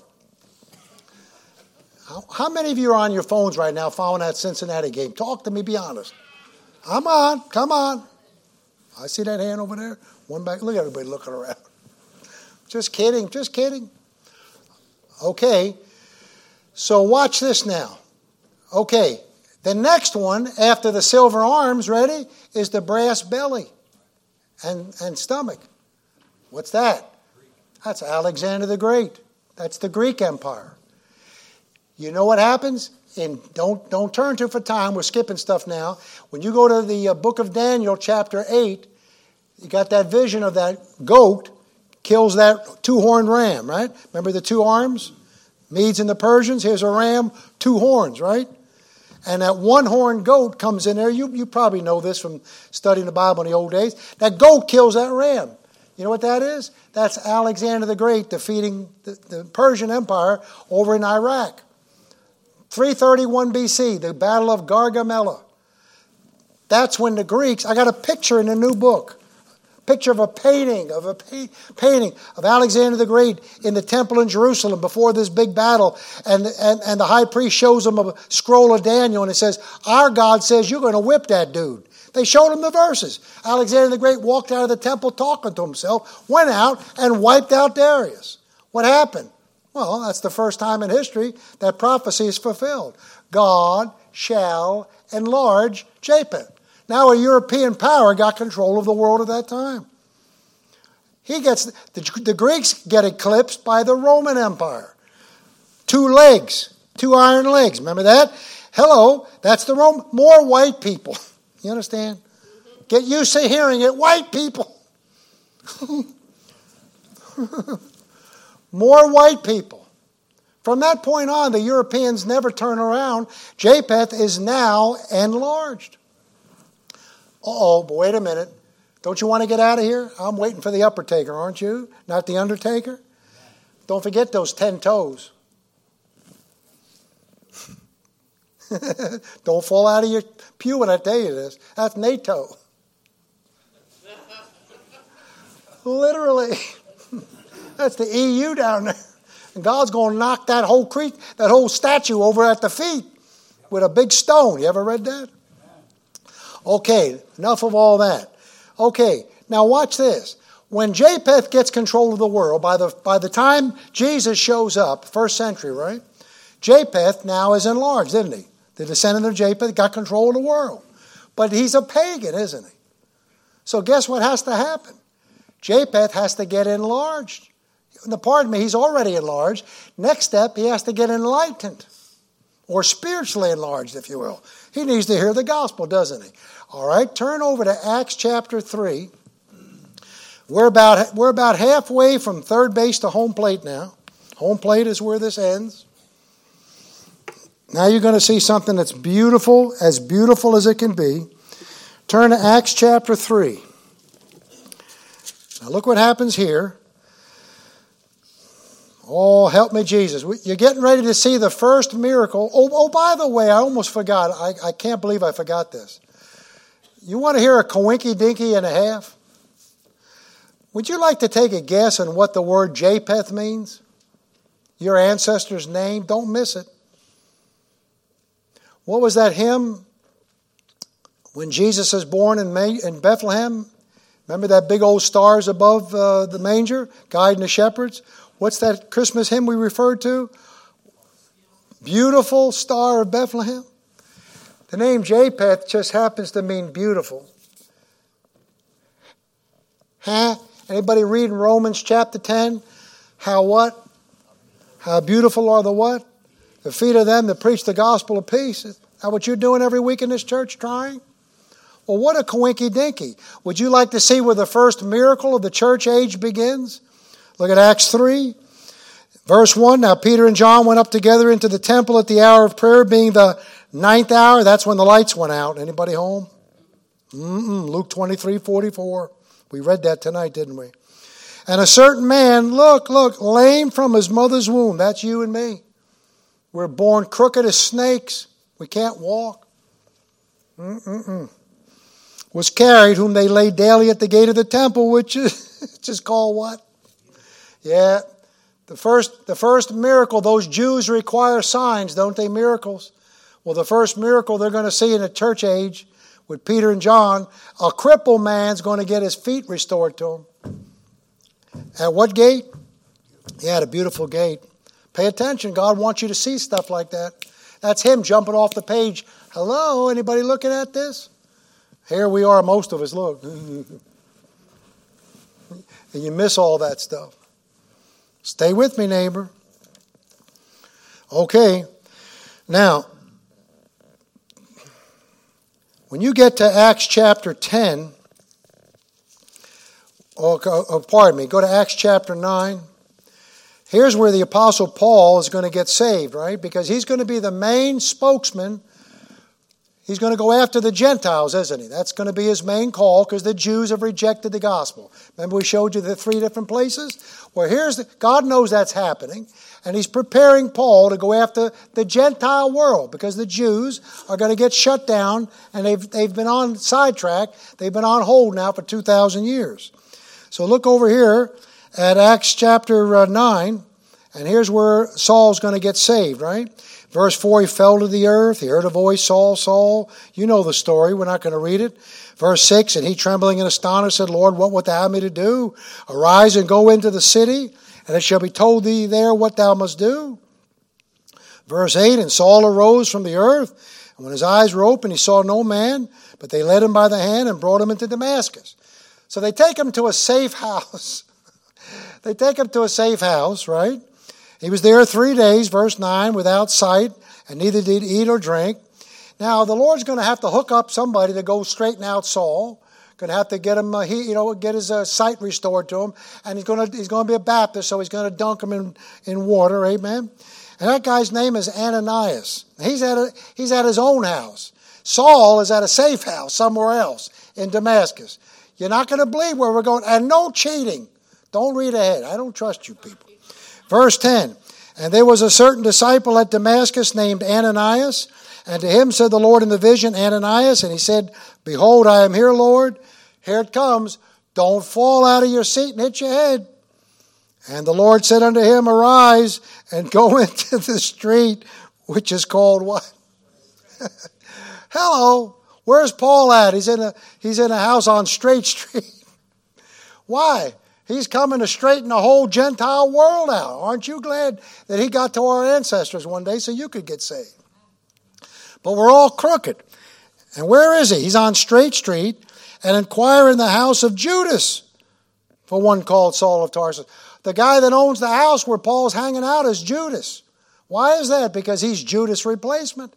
How, how many of you are on your phones right now following that Cincinnati game? Talk to me, be honest. I'm on, come on. I see that hand over there. One back. Look at everybody looking around. Just kidding, just kidding. Okay, so watch this now. Okay, the next one after the silver arms, ready, is the brass belly and, and stomach. What's that? That's Alexander the Great. That's the Greek Empire. You know what happens? And don't, don't turn to for time. We're skipping stuff now. When you go to the uh, book of Daniel, chapter 8, you got that vision of that goat kills that two horned ram, right? Remember the two arms? Medes and the Persians. Here's a ram, two horns, right? And that one horned goat comes in there. You, you probably know this from studying the Bible in the old days. That goat kills that ram. You know what that is? That's Alexander the Great defeating the, the Persian Empire over in Iraq. 331 BC, the Battle of Gaugamela. That's when the Greeks, I got a picture in the new book picture of a painting of a painting of Alexander the Great in the temple in Jerusalem before this big battle, and, and, and the high priest shows him a scroll of Daniel, and it says, "Our God says you're going to whip that dude." They showed him the verses. Alexander the Great walked out of the temple talking to himself, went out and wiped out Darius. What happened? Well, that's the first time in history that prophecy is fulfilled. God shall enlarge Japheth. Now a European power got control of the world at that time. He gets the, the Greeks get eclipsed by the Roman Empire. Two legs, two iron legs. Remember that? Hello, that's the Rome. More white people. You understand? Get used to hearing it. White people. More white people. From that point on, the Europeans never turn around. Japheth is now enlarged oh, but wait a minute. Don't you want to get out of here? I'm waiting for the upper taker, aren't you? Not the undertaker? Don't forget those 10 toes. Don't fall out of your pew when I tell you this. That's NATO. Literally. That's the EU down there. And God's going to knock that whole creek, that whole statue over at the feet with a big stone. You ever read that? Okay, enough of all that. Okay, now watch this. When Japheth gets control of the world, by the, by the time Jesus shows up, first century, right? Japheth now is enlarged, isn't he? The descendant of Japheth got control of the world. But he's a pagan, isn't he? So guess what has to happen? Japheth has to get enlarged. Pardon me, he's already enlarged. Next step, he has to get enlightened or spiritually enlarged, if you will. He needs to hear the gospel, doesn't he? All right, turn over to Acts chapter 3. We're about, we're about halfway from third base to home plate now. Home plate is where this ends. Now you're going to see something that's beautiful, as beautiful as it can be. Turn to Acts chapter 3. Now look what happens here. Oh, help me, Jesus. You're getting ready to see the first miracle. Oh, oh by the way, I almost forgot. I, I can't believe I forgot this. You want to hear a coinky dinky and a half? Would you like to take a guess on what the word Japheth means? Your ancestor's name? Don't miss it. What was that hymn when Jesus is born in, in Bethlehem? Remember that big old stars above uh, the manger, guiding the shepherds? What's that Christmas hymn we referred to? Beautiful Star of Bethlehem. The name Japheth just happens to mean beautiful. Huh? Anybody reading Romans chapter 10? How what? How beautiful are the what? The feet of them that preach the gospel of peace. Is that what you're doing every week in this church, trying? Well, what a coinky dinky. Would you like to see where the first miracle of the church age begins? Look at Acts 3. Verse 1 Now Peter and John went up together into the temple at the hour of prayer, being the ninth hour. That's when the lights went out. Anybody home? Mm-mm. Luke 23 44. We read that tonight, didn't we? And a certain man, look, look, lame from his mother's womb. That's you and me. We're born crooked as snakes. We can't walk. Mm-mm-mm. Was carried, whom they laid daily at the gate of the temple, which is, which is called what? Yeah. The first, the first miracle, those Jews require signs, don't they? Miracles. Well, the first miracle they're going to see in the church age with Peter and John, a crippled man's going to get his feet restored to him. At what gate? He had a beautiful gate. Pay attention. God wants you to see stuff like that. That's him jumping off the page. Hello, anybody looking at this? Here we are, most of us. Look. and you miss all that stuff. Stay with me, neighbor. Okay. Now, when you get to Acts chapter 10, or, oh, pardon me, go to Acts chapter 9. Here's where the Apostle Paul is going to get saved, right? Because he's going to be the main spokesman He's going to go after the Gentiles, isn't he? That's going to be his main call because the Jews have rejected the gospel. Remember, we showed you the three different places? Well, here's the, God knows that's happening, and he's preparing Paul to go after the Gentile world because the Jews are going to get shut down and they've, they've been on sidetrack. They've been on hold now for 2,000 years. So look over here at Acts chapter uh, 9, and here's where Saul's going to get saved, right? Verse 4, he fell to the earth. He heard a voice, Saul, Saul. You know the story. We're not going to read it. Verse 6, and he trembling and astonished said, Lord, what wilt thou have me to do? Arise and go into the city, and it shall be told thee there what thou must do. Verse 8, and Saul arose from the earth, and when his eyes were open, he saw no man, but they led him by the hand and brought him into Damascus. So they take him to a safe house. they take him to a safe house, right? He was there three days, verse 9, without sight, and neither did eat or drink. Now, the Lord's going to have to hook up somebody to go straighten out Saul. Going to have to get him, uh, he, you know, get his uh, sight restored to him, and he's going to he's going to be a Baptist, so he's going to dunk him in, in water, amen. And that guy's name is Ananias. He's at a, he's at his own house. Saul is at a safe house somewhere else in Damascus. You're not going to believe where we're going, and no cheating. Don't read ahead. I don't trust you people. Verse 10 And there was a certain disciple at Damascus named Ananias, and to him said the Lord in the vision, Ananias, and he said, Behold, I am here, Lord. Here it comes. Don't fall out of your seat and hit your head. And the Lord said unto him, Arise and go into the street, which is called what? Hello. Where's Paul at? He's in a he's in a house on Straight Street. Why? He's coming to straighten the whole Gentile world out. Aren't you glad that he got to our ancestors one day so you could get saved? But we're all crooked. And where is he? He's on Straight Street and inquire in the house of Judas for one called Saul of Tarsus. The guy that owns the house where Paul's hanging out is Judas. Why is that? Because he's Judas' replacement.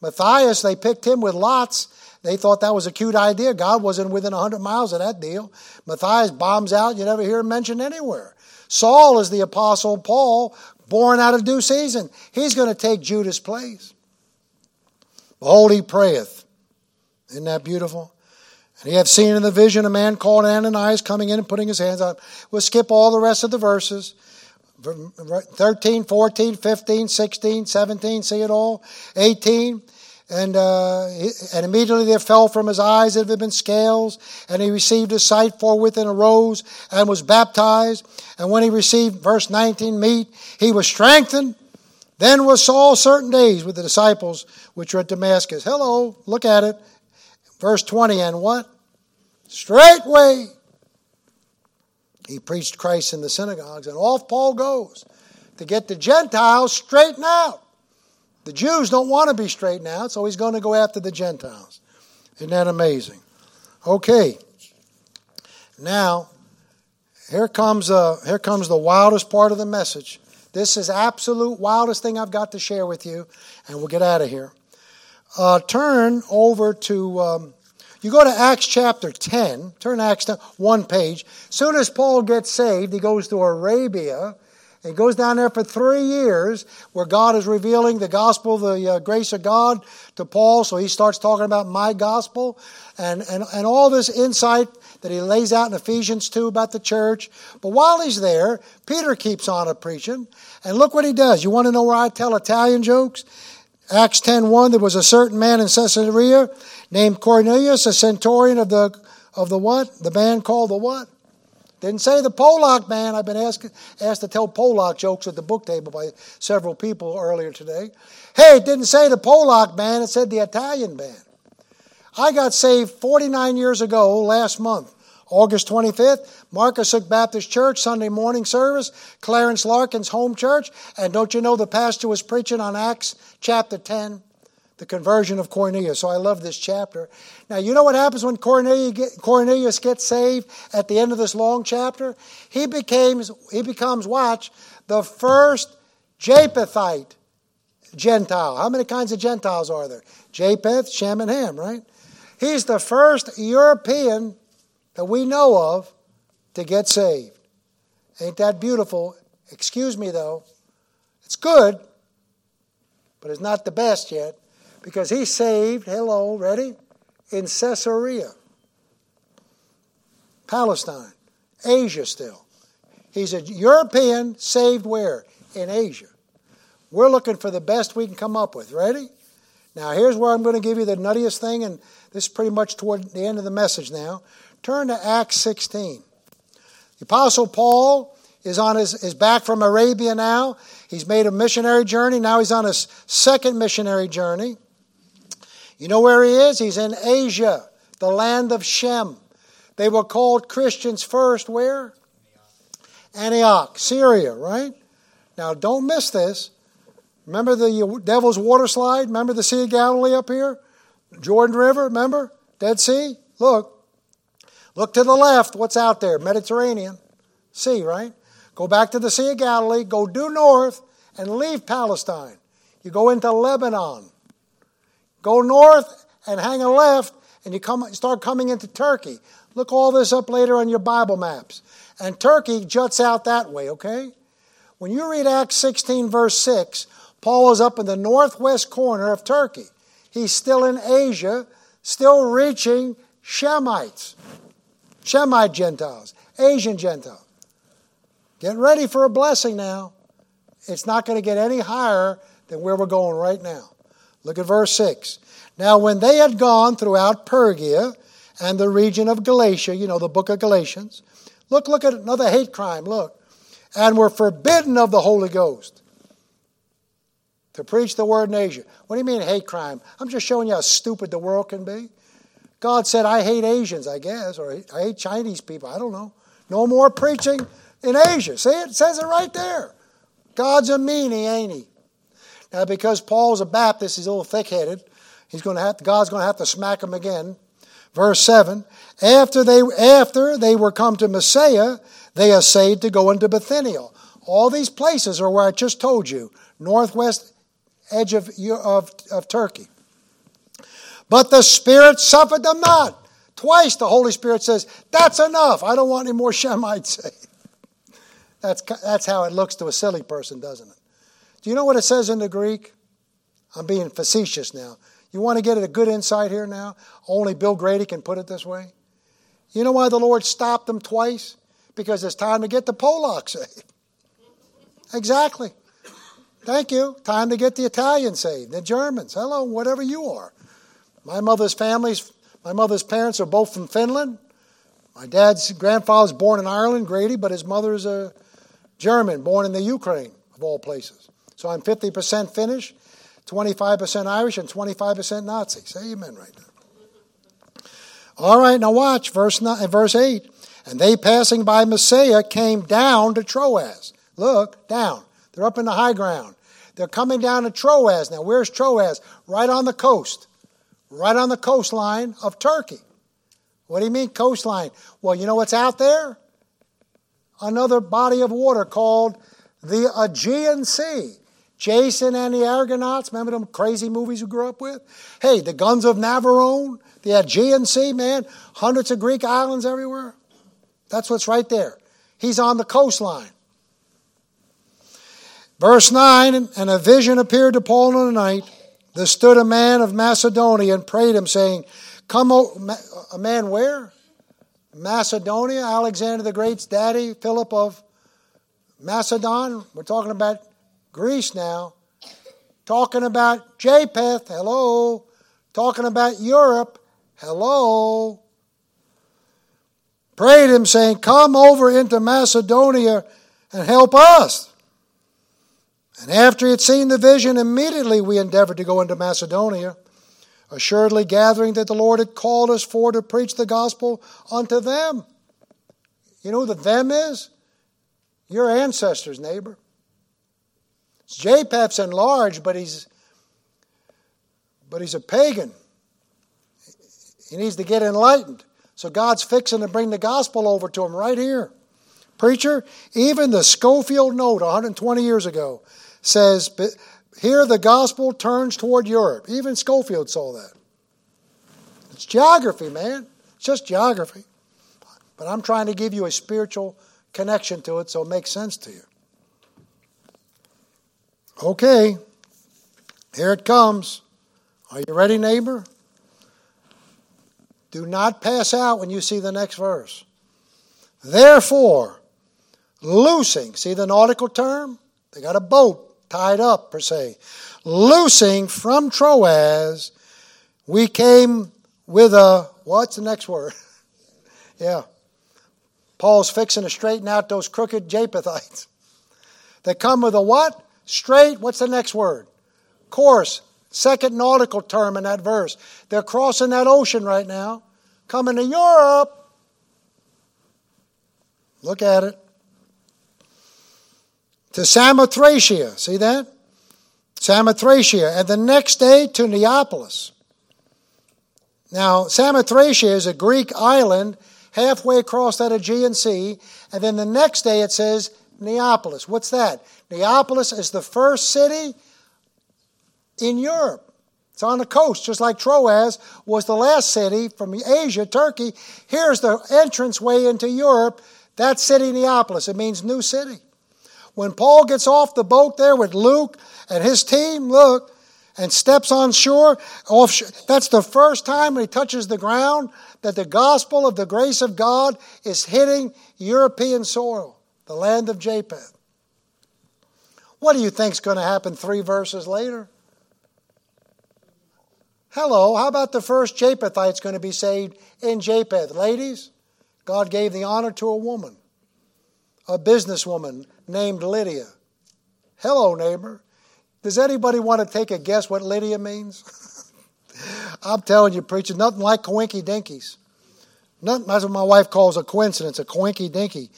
Matthias, they picked him with lots they thought that was a cute idea. God wasn't within 100 miles of that deal. Matthias bombs out. You never hear him mentioned anywhere. Saul is the apostle Paul, born out of due season. He's going to take Judas' place. Behold, he prayeth. Isn't that beautiful? And he had seen in the vision a man called Ananias coming in and putting his hands on. We'll skip all the rest of the verses. 13, 14, 15, 16, 17, see it all. 18. And, uh, and immediately there fell from his eyes that had been scales, and he received his sight forthwith and arose and was baptized. And when he received, verse 19, meat, he was strengthened. Then was Saul certain days with the disciples which were at Damascus. Hello, look at it. Verse 20, and what? Straightway he preached Christ in the synagogues, and off Paul goes to get the Gentiles straightened out. The Jews don't want to be straightened out, so he's going to go after the Gentiles. Isn't that amazing? Okay. Now, here comes, uh, here comes the wildest part of the message. This is absolute wildest thing I've got to share with you, and we'll get out of here. Uh, turn over to um, you go to Acts chapter 10, turn Acts 10, one page. Soon as Paul gets saved, he goes to Arabia. He goes down there for three years where God is revealing the gospel, the uh, grace of God to Paul. So he starts talking about my gospel and, and, and all this insight that he lays out in Ephesians 2 about the church. But while he's there, Peter keeps on a preaching. And look what he does. You want to know where I tell Italian jokes? Acts 10.1, there was a certain man in Caesarea named Cornelius, a centurion of the, of the what? The band called the what? Didn't say the Polak man. I've been asked, asked to tell Polak jokes at the book table by several people earlier today. Hey, it didn't say the Polak man, it said the Italian man. I got saved 49 years ago last month. August 25th, Marcus Hook Baptist Church, Sunday morning service, Clarence Larkin's home church. And don't you know the pastor was preaching on Acts chapter 10, the conversion of Cornelius. So I love this chapter. Now, you know what happens when Cornelius gets saved at the end of this long chapter? He becomes, he becomes watch, the first Japhethite Gentile. How many kinds of Gentiles are there? Japheth, Shem, and Ham, right? He's the first European that we know of to get saved. Ain't that beautiful? Excuse me, though. It's good, but it's not the best yet because he saved, hello, ready? In Caesarea, Palestine, Asia still. He's a European saved where? In Asia. We're looking for the best we can come up with. Ready? Now, here's where I'm going to give you the nuttiest thing, and this is pretty much toward the end of the message now. Turn to Acts 16. The Apostle Paul is on his is back from Arabia now. He's made a missionary journey. Now he's on his second missionary journey. You know where he is? He's in Asia, the land of Shem. They were called Christians first where? Antioch, Syria, right? Now don't miss this. Remember the Devil's Water Slide? Remember the Sea of Galilee up here? Jordan River, remember? Dead Sea? Look, Look to the left, what's out there? Mediterranean Sea, right? Go back to the Sea of Galilee, go due north, and leave Palestine. You go into Lebanon. Go north and hang a left, and you come, start coming into Turkey. Look all this up later on your Bible maps. And Turkey juts out that way, okay? When you read Acts 16, verse 6, Paul is up in the northwest corner of Turkey. He's still in Asia, still reaching Shemites. Shemite Gentiles, Asian Gentiles. Get ready for a blessing now. It's not going to get any higher than where we're going right now. Look at verse 6. Now, when they had gone throughout Phrygia and the region of Galatia, you know, the book of Galatians, look, look at another hate crime, look, and were forbidden of the Holy Ghost to preach the word in Asia. What do you mean hate crime? I'm just showing you how stupid the world can be. God said, I hate Asians, I guess, or I hate Chinese people. I don't know. No more preaching in Asia. See, it says it right there. God's a meanie, ain't he? Now, because Paul's a Baptist, he's a little thick headed. He's going to have God's going to have to smack him again. Verse 7 after they, after they were come to Mysia, they essayed to go into Bithynia. All these places are where I just told you, northwest edge of, of, of Turkey. But the Spirit suffered them not. Twice the Holy Spirit says, That's enough. I don't want any more Shemites. That's, that's how it looks to a silly person, doesn't it? Do you know what it says in the Greek? I'm being facetious now. You want to get a good insight here now? Only Bill Grady can put it this way. You know why the Lord stopped them twice? Because it's time to get the Polacks saved. Exactly. Thank you. Time to get the Italians saved, the Germans. Hello, whatever you are. My mother's families, my mother's parents are both from Finland. My dad's grandfather was born in Ireland, Grady, but his mother is a German, born in the Ukraine, of all places. So I'm 50% Finnish, 25% Irish, and 25% Nazi. Say amen right there. All right, now watch verse, nine, uh, verse 8. And they passing by Mysia came down to Troas. Look, down. They're up in the high ground. They're coming down to Troas. Now, where's Troas? Right on the coast. Right on the coastline of Turkey. What do you mean, coastline? Well, you know what's out there? Another body of water called the Aegean Sea. Jason and the Argonauts, remember them crazy movies we grew up with? Hey, the Guns of Navarone, the Aegean Sea, man, hundreds of Greek islands everywhere. That's what's right there. He's on the coastline. Verse 9 And a vision appeared to Paul in the night. There stood a man of Macedonia and prayed him, saying, Come, o-, a man where? Macedonia, Alexander the Great's daddy, Philip of Macedon. We're talking about Greece now. Talking about Japheth, hello. Talking about Europe, hello. Prayed him, saying, Come over into Macedonia and help us. And after he had seen the vision, immediately we endeavored to go into Macedonia, assuredly gathering that the Lord had called us for to preach the gospel unto them. You know who the them is? Your ancestors, neighbor. Japheth's enlarged, but he's but he's a pagan. He needs to get enlightened. So God's fixing to bring the gospel over to him right here. Preacher, even the Scofield Note 120 years ago says, here the gospel turns toward Europe. Even Scofield saw that. It's geography, man. It's just geography. But I'm trying to give you a spiritual connection to it so it makes sense to you. Okay, here it comes. Are you ready, neighbor? Do not pass out when you see the next verse. Therefore, loosing, see the nautical term? They got a boat tied up, per se. Loosing from Troas, we came with a, what's the next word? yeah. Paul's fixing to straighten out those crooked Japhethites. They come with a what? Straight, what's the next word? Course. Second nautical term in that verse. They're crossing that ocean right now, coming to Europe. Look at it. To Samothracia. See that? Samothracia. And the next day to Neapolis. Now, Samothracia is a Greek island halfway across that Aegean Sea. And then the next day it says Neapolis. What's that? Neapolis is the first city in Europe. It's on the coast, just like Troas was the last city from Asia, Turkey. Here's the entrance way into Europe. That city, Neapolis. It means new city. When Paul gets off the boat there with Luke and his team, look, and steps on shore, off, that's the first time he touches the ground that the gospel of the grace of God is hitting European soil, the land of Japheth. What do you think is going to happen three verses later? Hello, how about the first Japhethites going to be saved in Japheth? Ladies, God gave the honor to a woman, a businesswoman named Lydia. Hello, neighbor. Does anybody want to take a guess what Lydia means? I'm telling you, preacher, nothing like coinky dinkies. Nothing, that's what my wife calls a coincidence, a coinky dinky.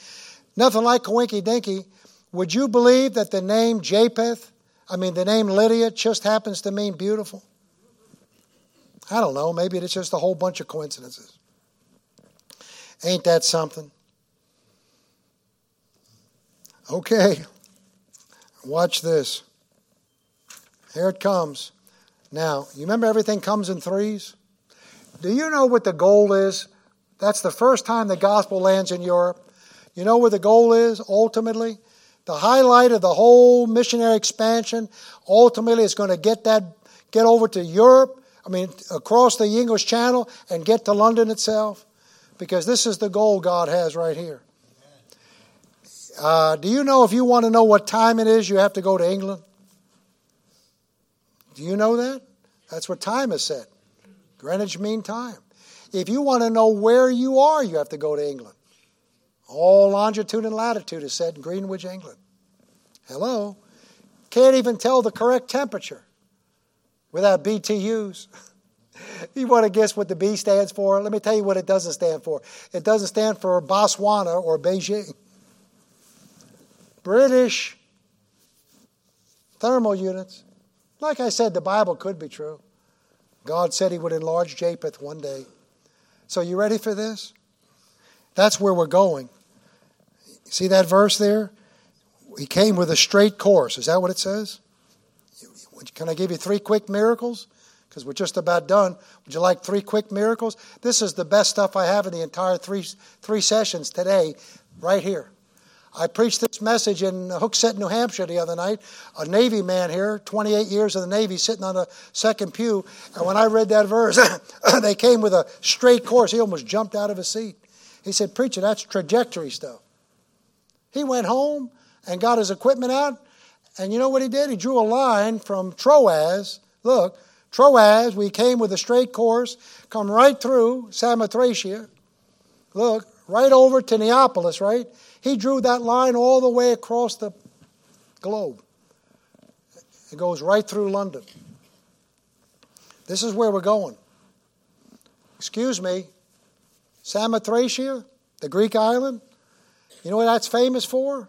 Nothing like coinky dinky. Would you believe that the name Japheth, I mean, the name Lydia, just happens to mean beautiful? I don't know. Maybe it's just a whole bunch of coincidences. Ain't that something? Okay. Watch this. Here it comes. Now, you remember everything comes in threes? Do you know what the goal is? That's the first time the gospel lands in Europe. You know where the goal is ultimately? The highlight of the whole missionary expansion ultimately is going to get that get over to Europe I mean, across the English Channel and get to London itself? Because this is the goal God has right here. Uh, do you know if you want to know what time it is, you have to go to England? Do you know that? That's what time is set. Greenwich Mean Time. If you want to know where you are, you have to go to England. All longitude and latitude is set in Greenwich, England. Hello? Can't even tell the correct temperature without BTUs. you want to guess what the B stands for? Let me tell you what it doesn't stand for. It doesn't stand for Botswana or Beijing. British thermal units. Like I said, the Bible could be true. God said he would enlarge Japheth one day. So, you ready for this? That's where we're going. See that verse there? He came with a straight course. Is that what it says? Can I give you three quick miracles? Because we're just about done. Would you like three quick miracles? This is the best stuff I have in the entire three, three sessions today, right here. I preached this message in Hooksett, New Hampshire the other night. A Navy man here, 28 years in the Navy, sitting on the second pew. And when I read that verse, they came with a straight course. He almost jumped out of his seat. He said, Preacher, that's trajectory stuff. He went home and got his equipment out. And you know what he did? He drew a line from Troas. Look, Troas, we came with a straight course, come right through Samothracia. Look, right over to Neapolis, right? He drew that line all the way across the globe. It goes right through London. This is where we're going. Excuse me, Samothracia, the Greek island, you know what that's famous for?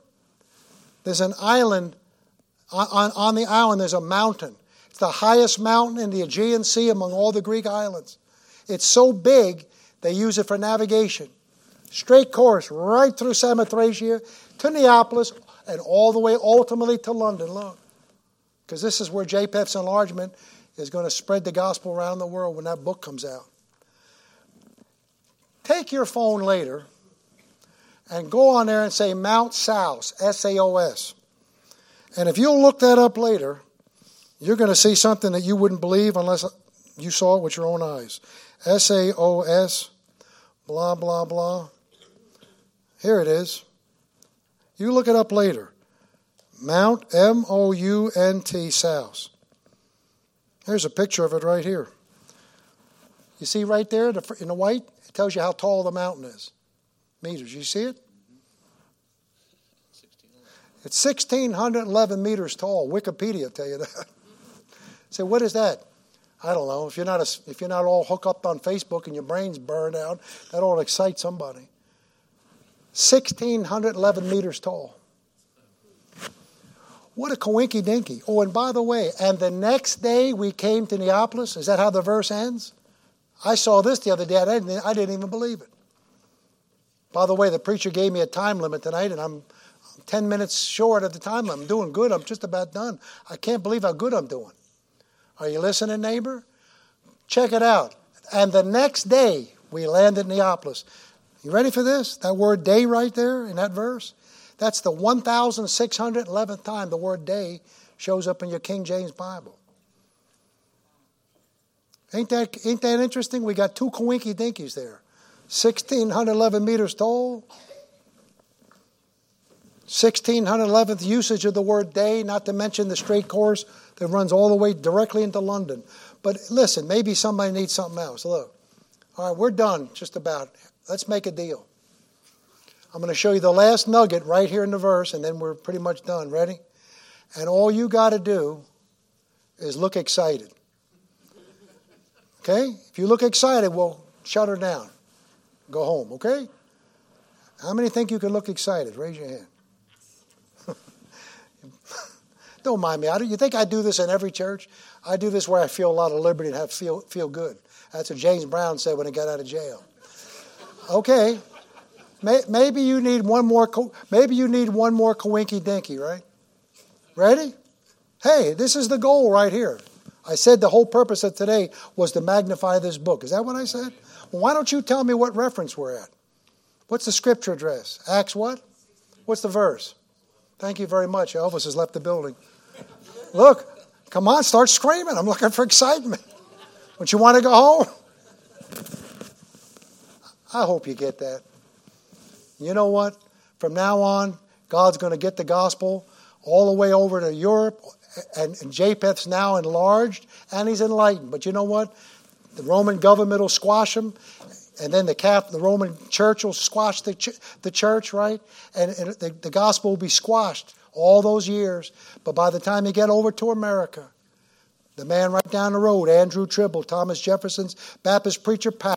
There's an island, on, on the island, there's a mountain. It's the highest mountain in the Aegean Sea among all the Greek islands. It's so big, they use it for navigation. Straight course right through Samothracia to Neapolis and all the way ultimately to London. Look, because this is where Japheth's enlargement is going to spread the gospel around the world when that book comes out. Take your phone later and go on there and say Mount Saos, S A O S. And if you'll look that up later, you're going to see something that you wouldn't believe unless you saw it with your own eyes. S A O S, blah, blah, blah. Here it is. You look it up later. Mount M O U N T Saos. There's a picture of it right here. You see right there in the white? It tells you how tall the mountain is meters. You see it? It's 1,611 meters tall. Wikipedia tell you that. Say, what is that? I don't know. If you're not a, if you're not all hooked up on Facebook and your brain's burned out, that ought to excite somebody. 1,611 meters tall. What a coinky dinky. Oh, and by the way, and the next day we came to Neapolis. Is that how the verse ends? I saw this the other day. I didn't, I didn't even believe it. By the way, the preacher gave me a time limit tonight, and I'm 10 minutes short of the time limit. I'm doing good. I'm just about done. I can't believe how good I'm doing. Are you listening, neighbor? Check it out. And the next day, we landed in Neapolis. You ready for this? That word day right there in that verse? That's the 1,611th time the word day shows up in your King James Bible. Ain't that, ain't that interesting? We got two coinky dinkies there. 1,611 meters tall. 1611th usage of the word day, not to mention the straight course that runs all the way directly into London. But listen, maybe somebody needs something else. Look. All right, we're done just about. Let's make a deal. I'm going to show you the last nugget right here in the verse, and then we're pretty much done. Ready? And all you got to do is look excited. Okay? If you look excited, we'll shut her down go home, okay? How many think you can look excited? Raise your hand. Don't mind me. I don't. you think I do this in every church? I do this where I feel a lot of liberty and have feel feel good. That's what James Brown said when he got out of jail. Okay, maybe you need one more. Maybe you need one more coinky dinky, right? Ready? Hey, this is the goal right here. I said the whole purpose of today was to magnify this book. Is that what I said? Why don't you tell me what reference we're at? What's the scripture address? Acts what? What's the verse? Thank you very much. Elvis has left the building. Look, come on, start screaming. I'm looking for excitement. Don't you want to go home? I hope you get that. You know what? From now on, God's going to get the gospel all the way over to Europe, and, and Japheth's now enlarged and he's enlightened. But you know what? The Roman government will squash them, and then the Catholic, the Roman Church will squash the, ch- the church, right? And, and the, the gospel will be squashed all those years. But by the time you get over to America, the man right down the road, Andrew Tribble, Thomas Jefferson's Baptist preacher pal,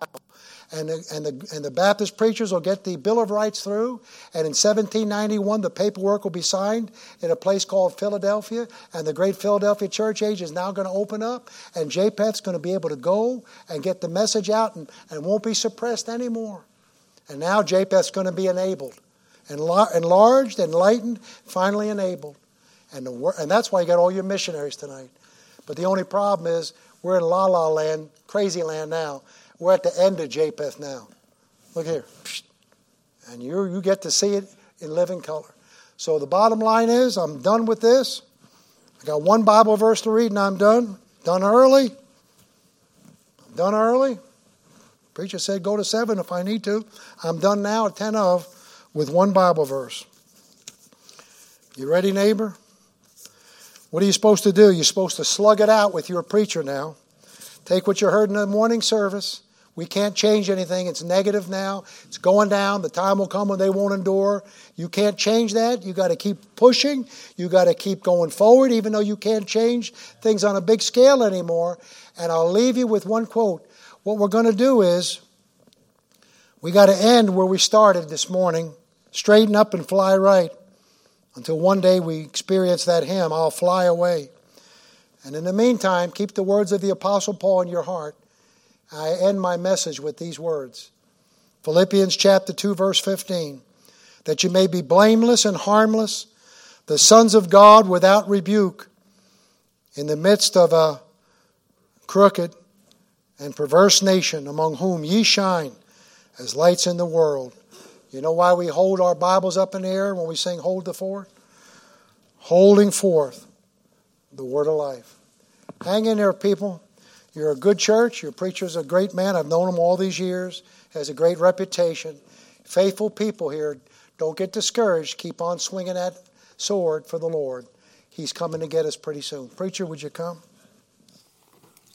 and the, and, the, and the Baptist preachers will get the Bill of Rights through, and in 1791 the paperwork will be signed in a place called Philadelphia, and the great Philadelphia church age is now going to open up, and Japheth's going to be able to go and get the message out and, and won't be suppressed anymore. And now Japheth's going to be enabled, enlarged, enlightened, finally enabled. And, the, and that's why you got all your missionaries tonight. But the only problem is we're in la la land, crazy land now. We're at the end of Japheth now. Look here. And you, you get to see it in living color. So the bottom line is I'm done with this. I got one Bible verse to read and I'm done. Done early. I'm done early. Preacher said go to seven if I need to. I'm done now at 10 of with one Bible verse. You ready, neighbor? What are you supposed to do? You're supposed to slug it out with your preacher now. Take what you heard in the morning service we can't change anything. It's negative now. It's going down. The time will come when they won't endure. You can't change that. You got to keep pushing. You got to keep going forward, even though you can't change things on a big scale anymore. And I'll leave you with one quote. What we're going to do is we got to end where we started this morning, straighten up and fly right until one day we experience that hymn, I'll fly away. And in the meantime, keep the words of the Apostle Paul in your heart. I end my message with these words Philippians chapter 2, verse 15 that you may be blameless and harmless, the sons of God without rebuke, in the midst of a crooked and perverse nation among whom ye shine as lights in the world. You know why we hold our Bibles up in the air when we sing Hold the Fort? Holding forth the word of life. Hang in there, people. You're a good church. Your preacher's a great man. I've known him all these years. Has a great reputation. Faithful people here. Don't get discouraged. Keep on swinging that sword for the Lord. He's coming to get us pretty soon. Preacher, would you come?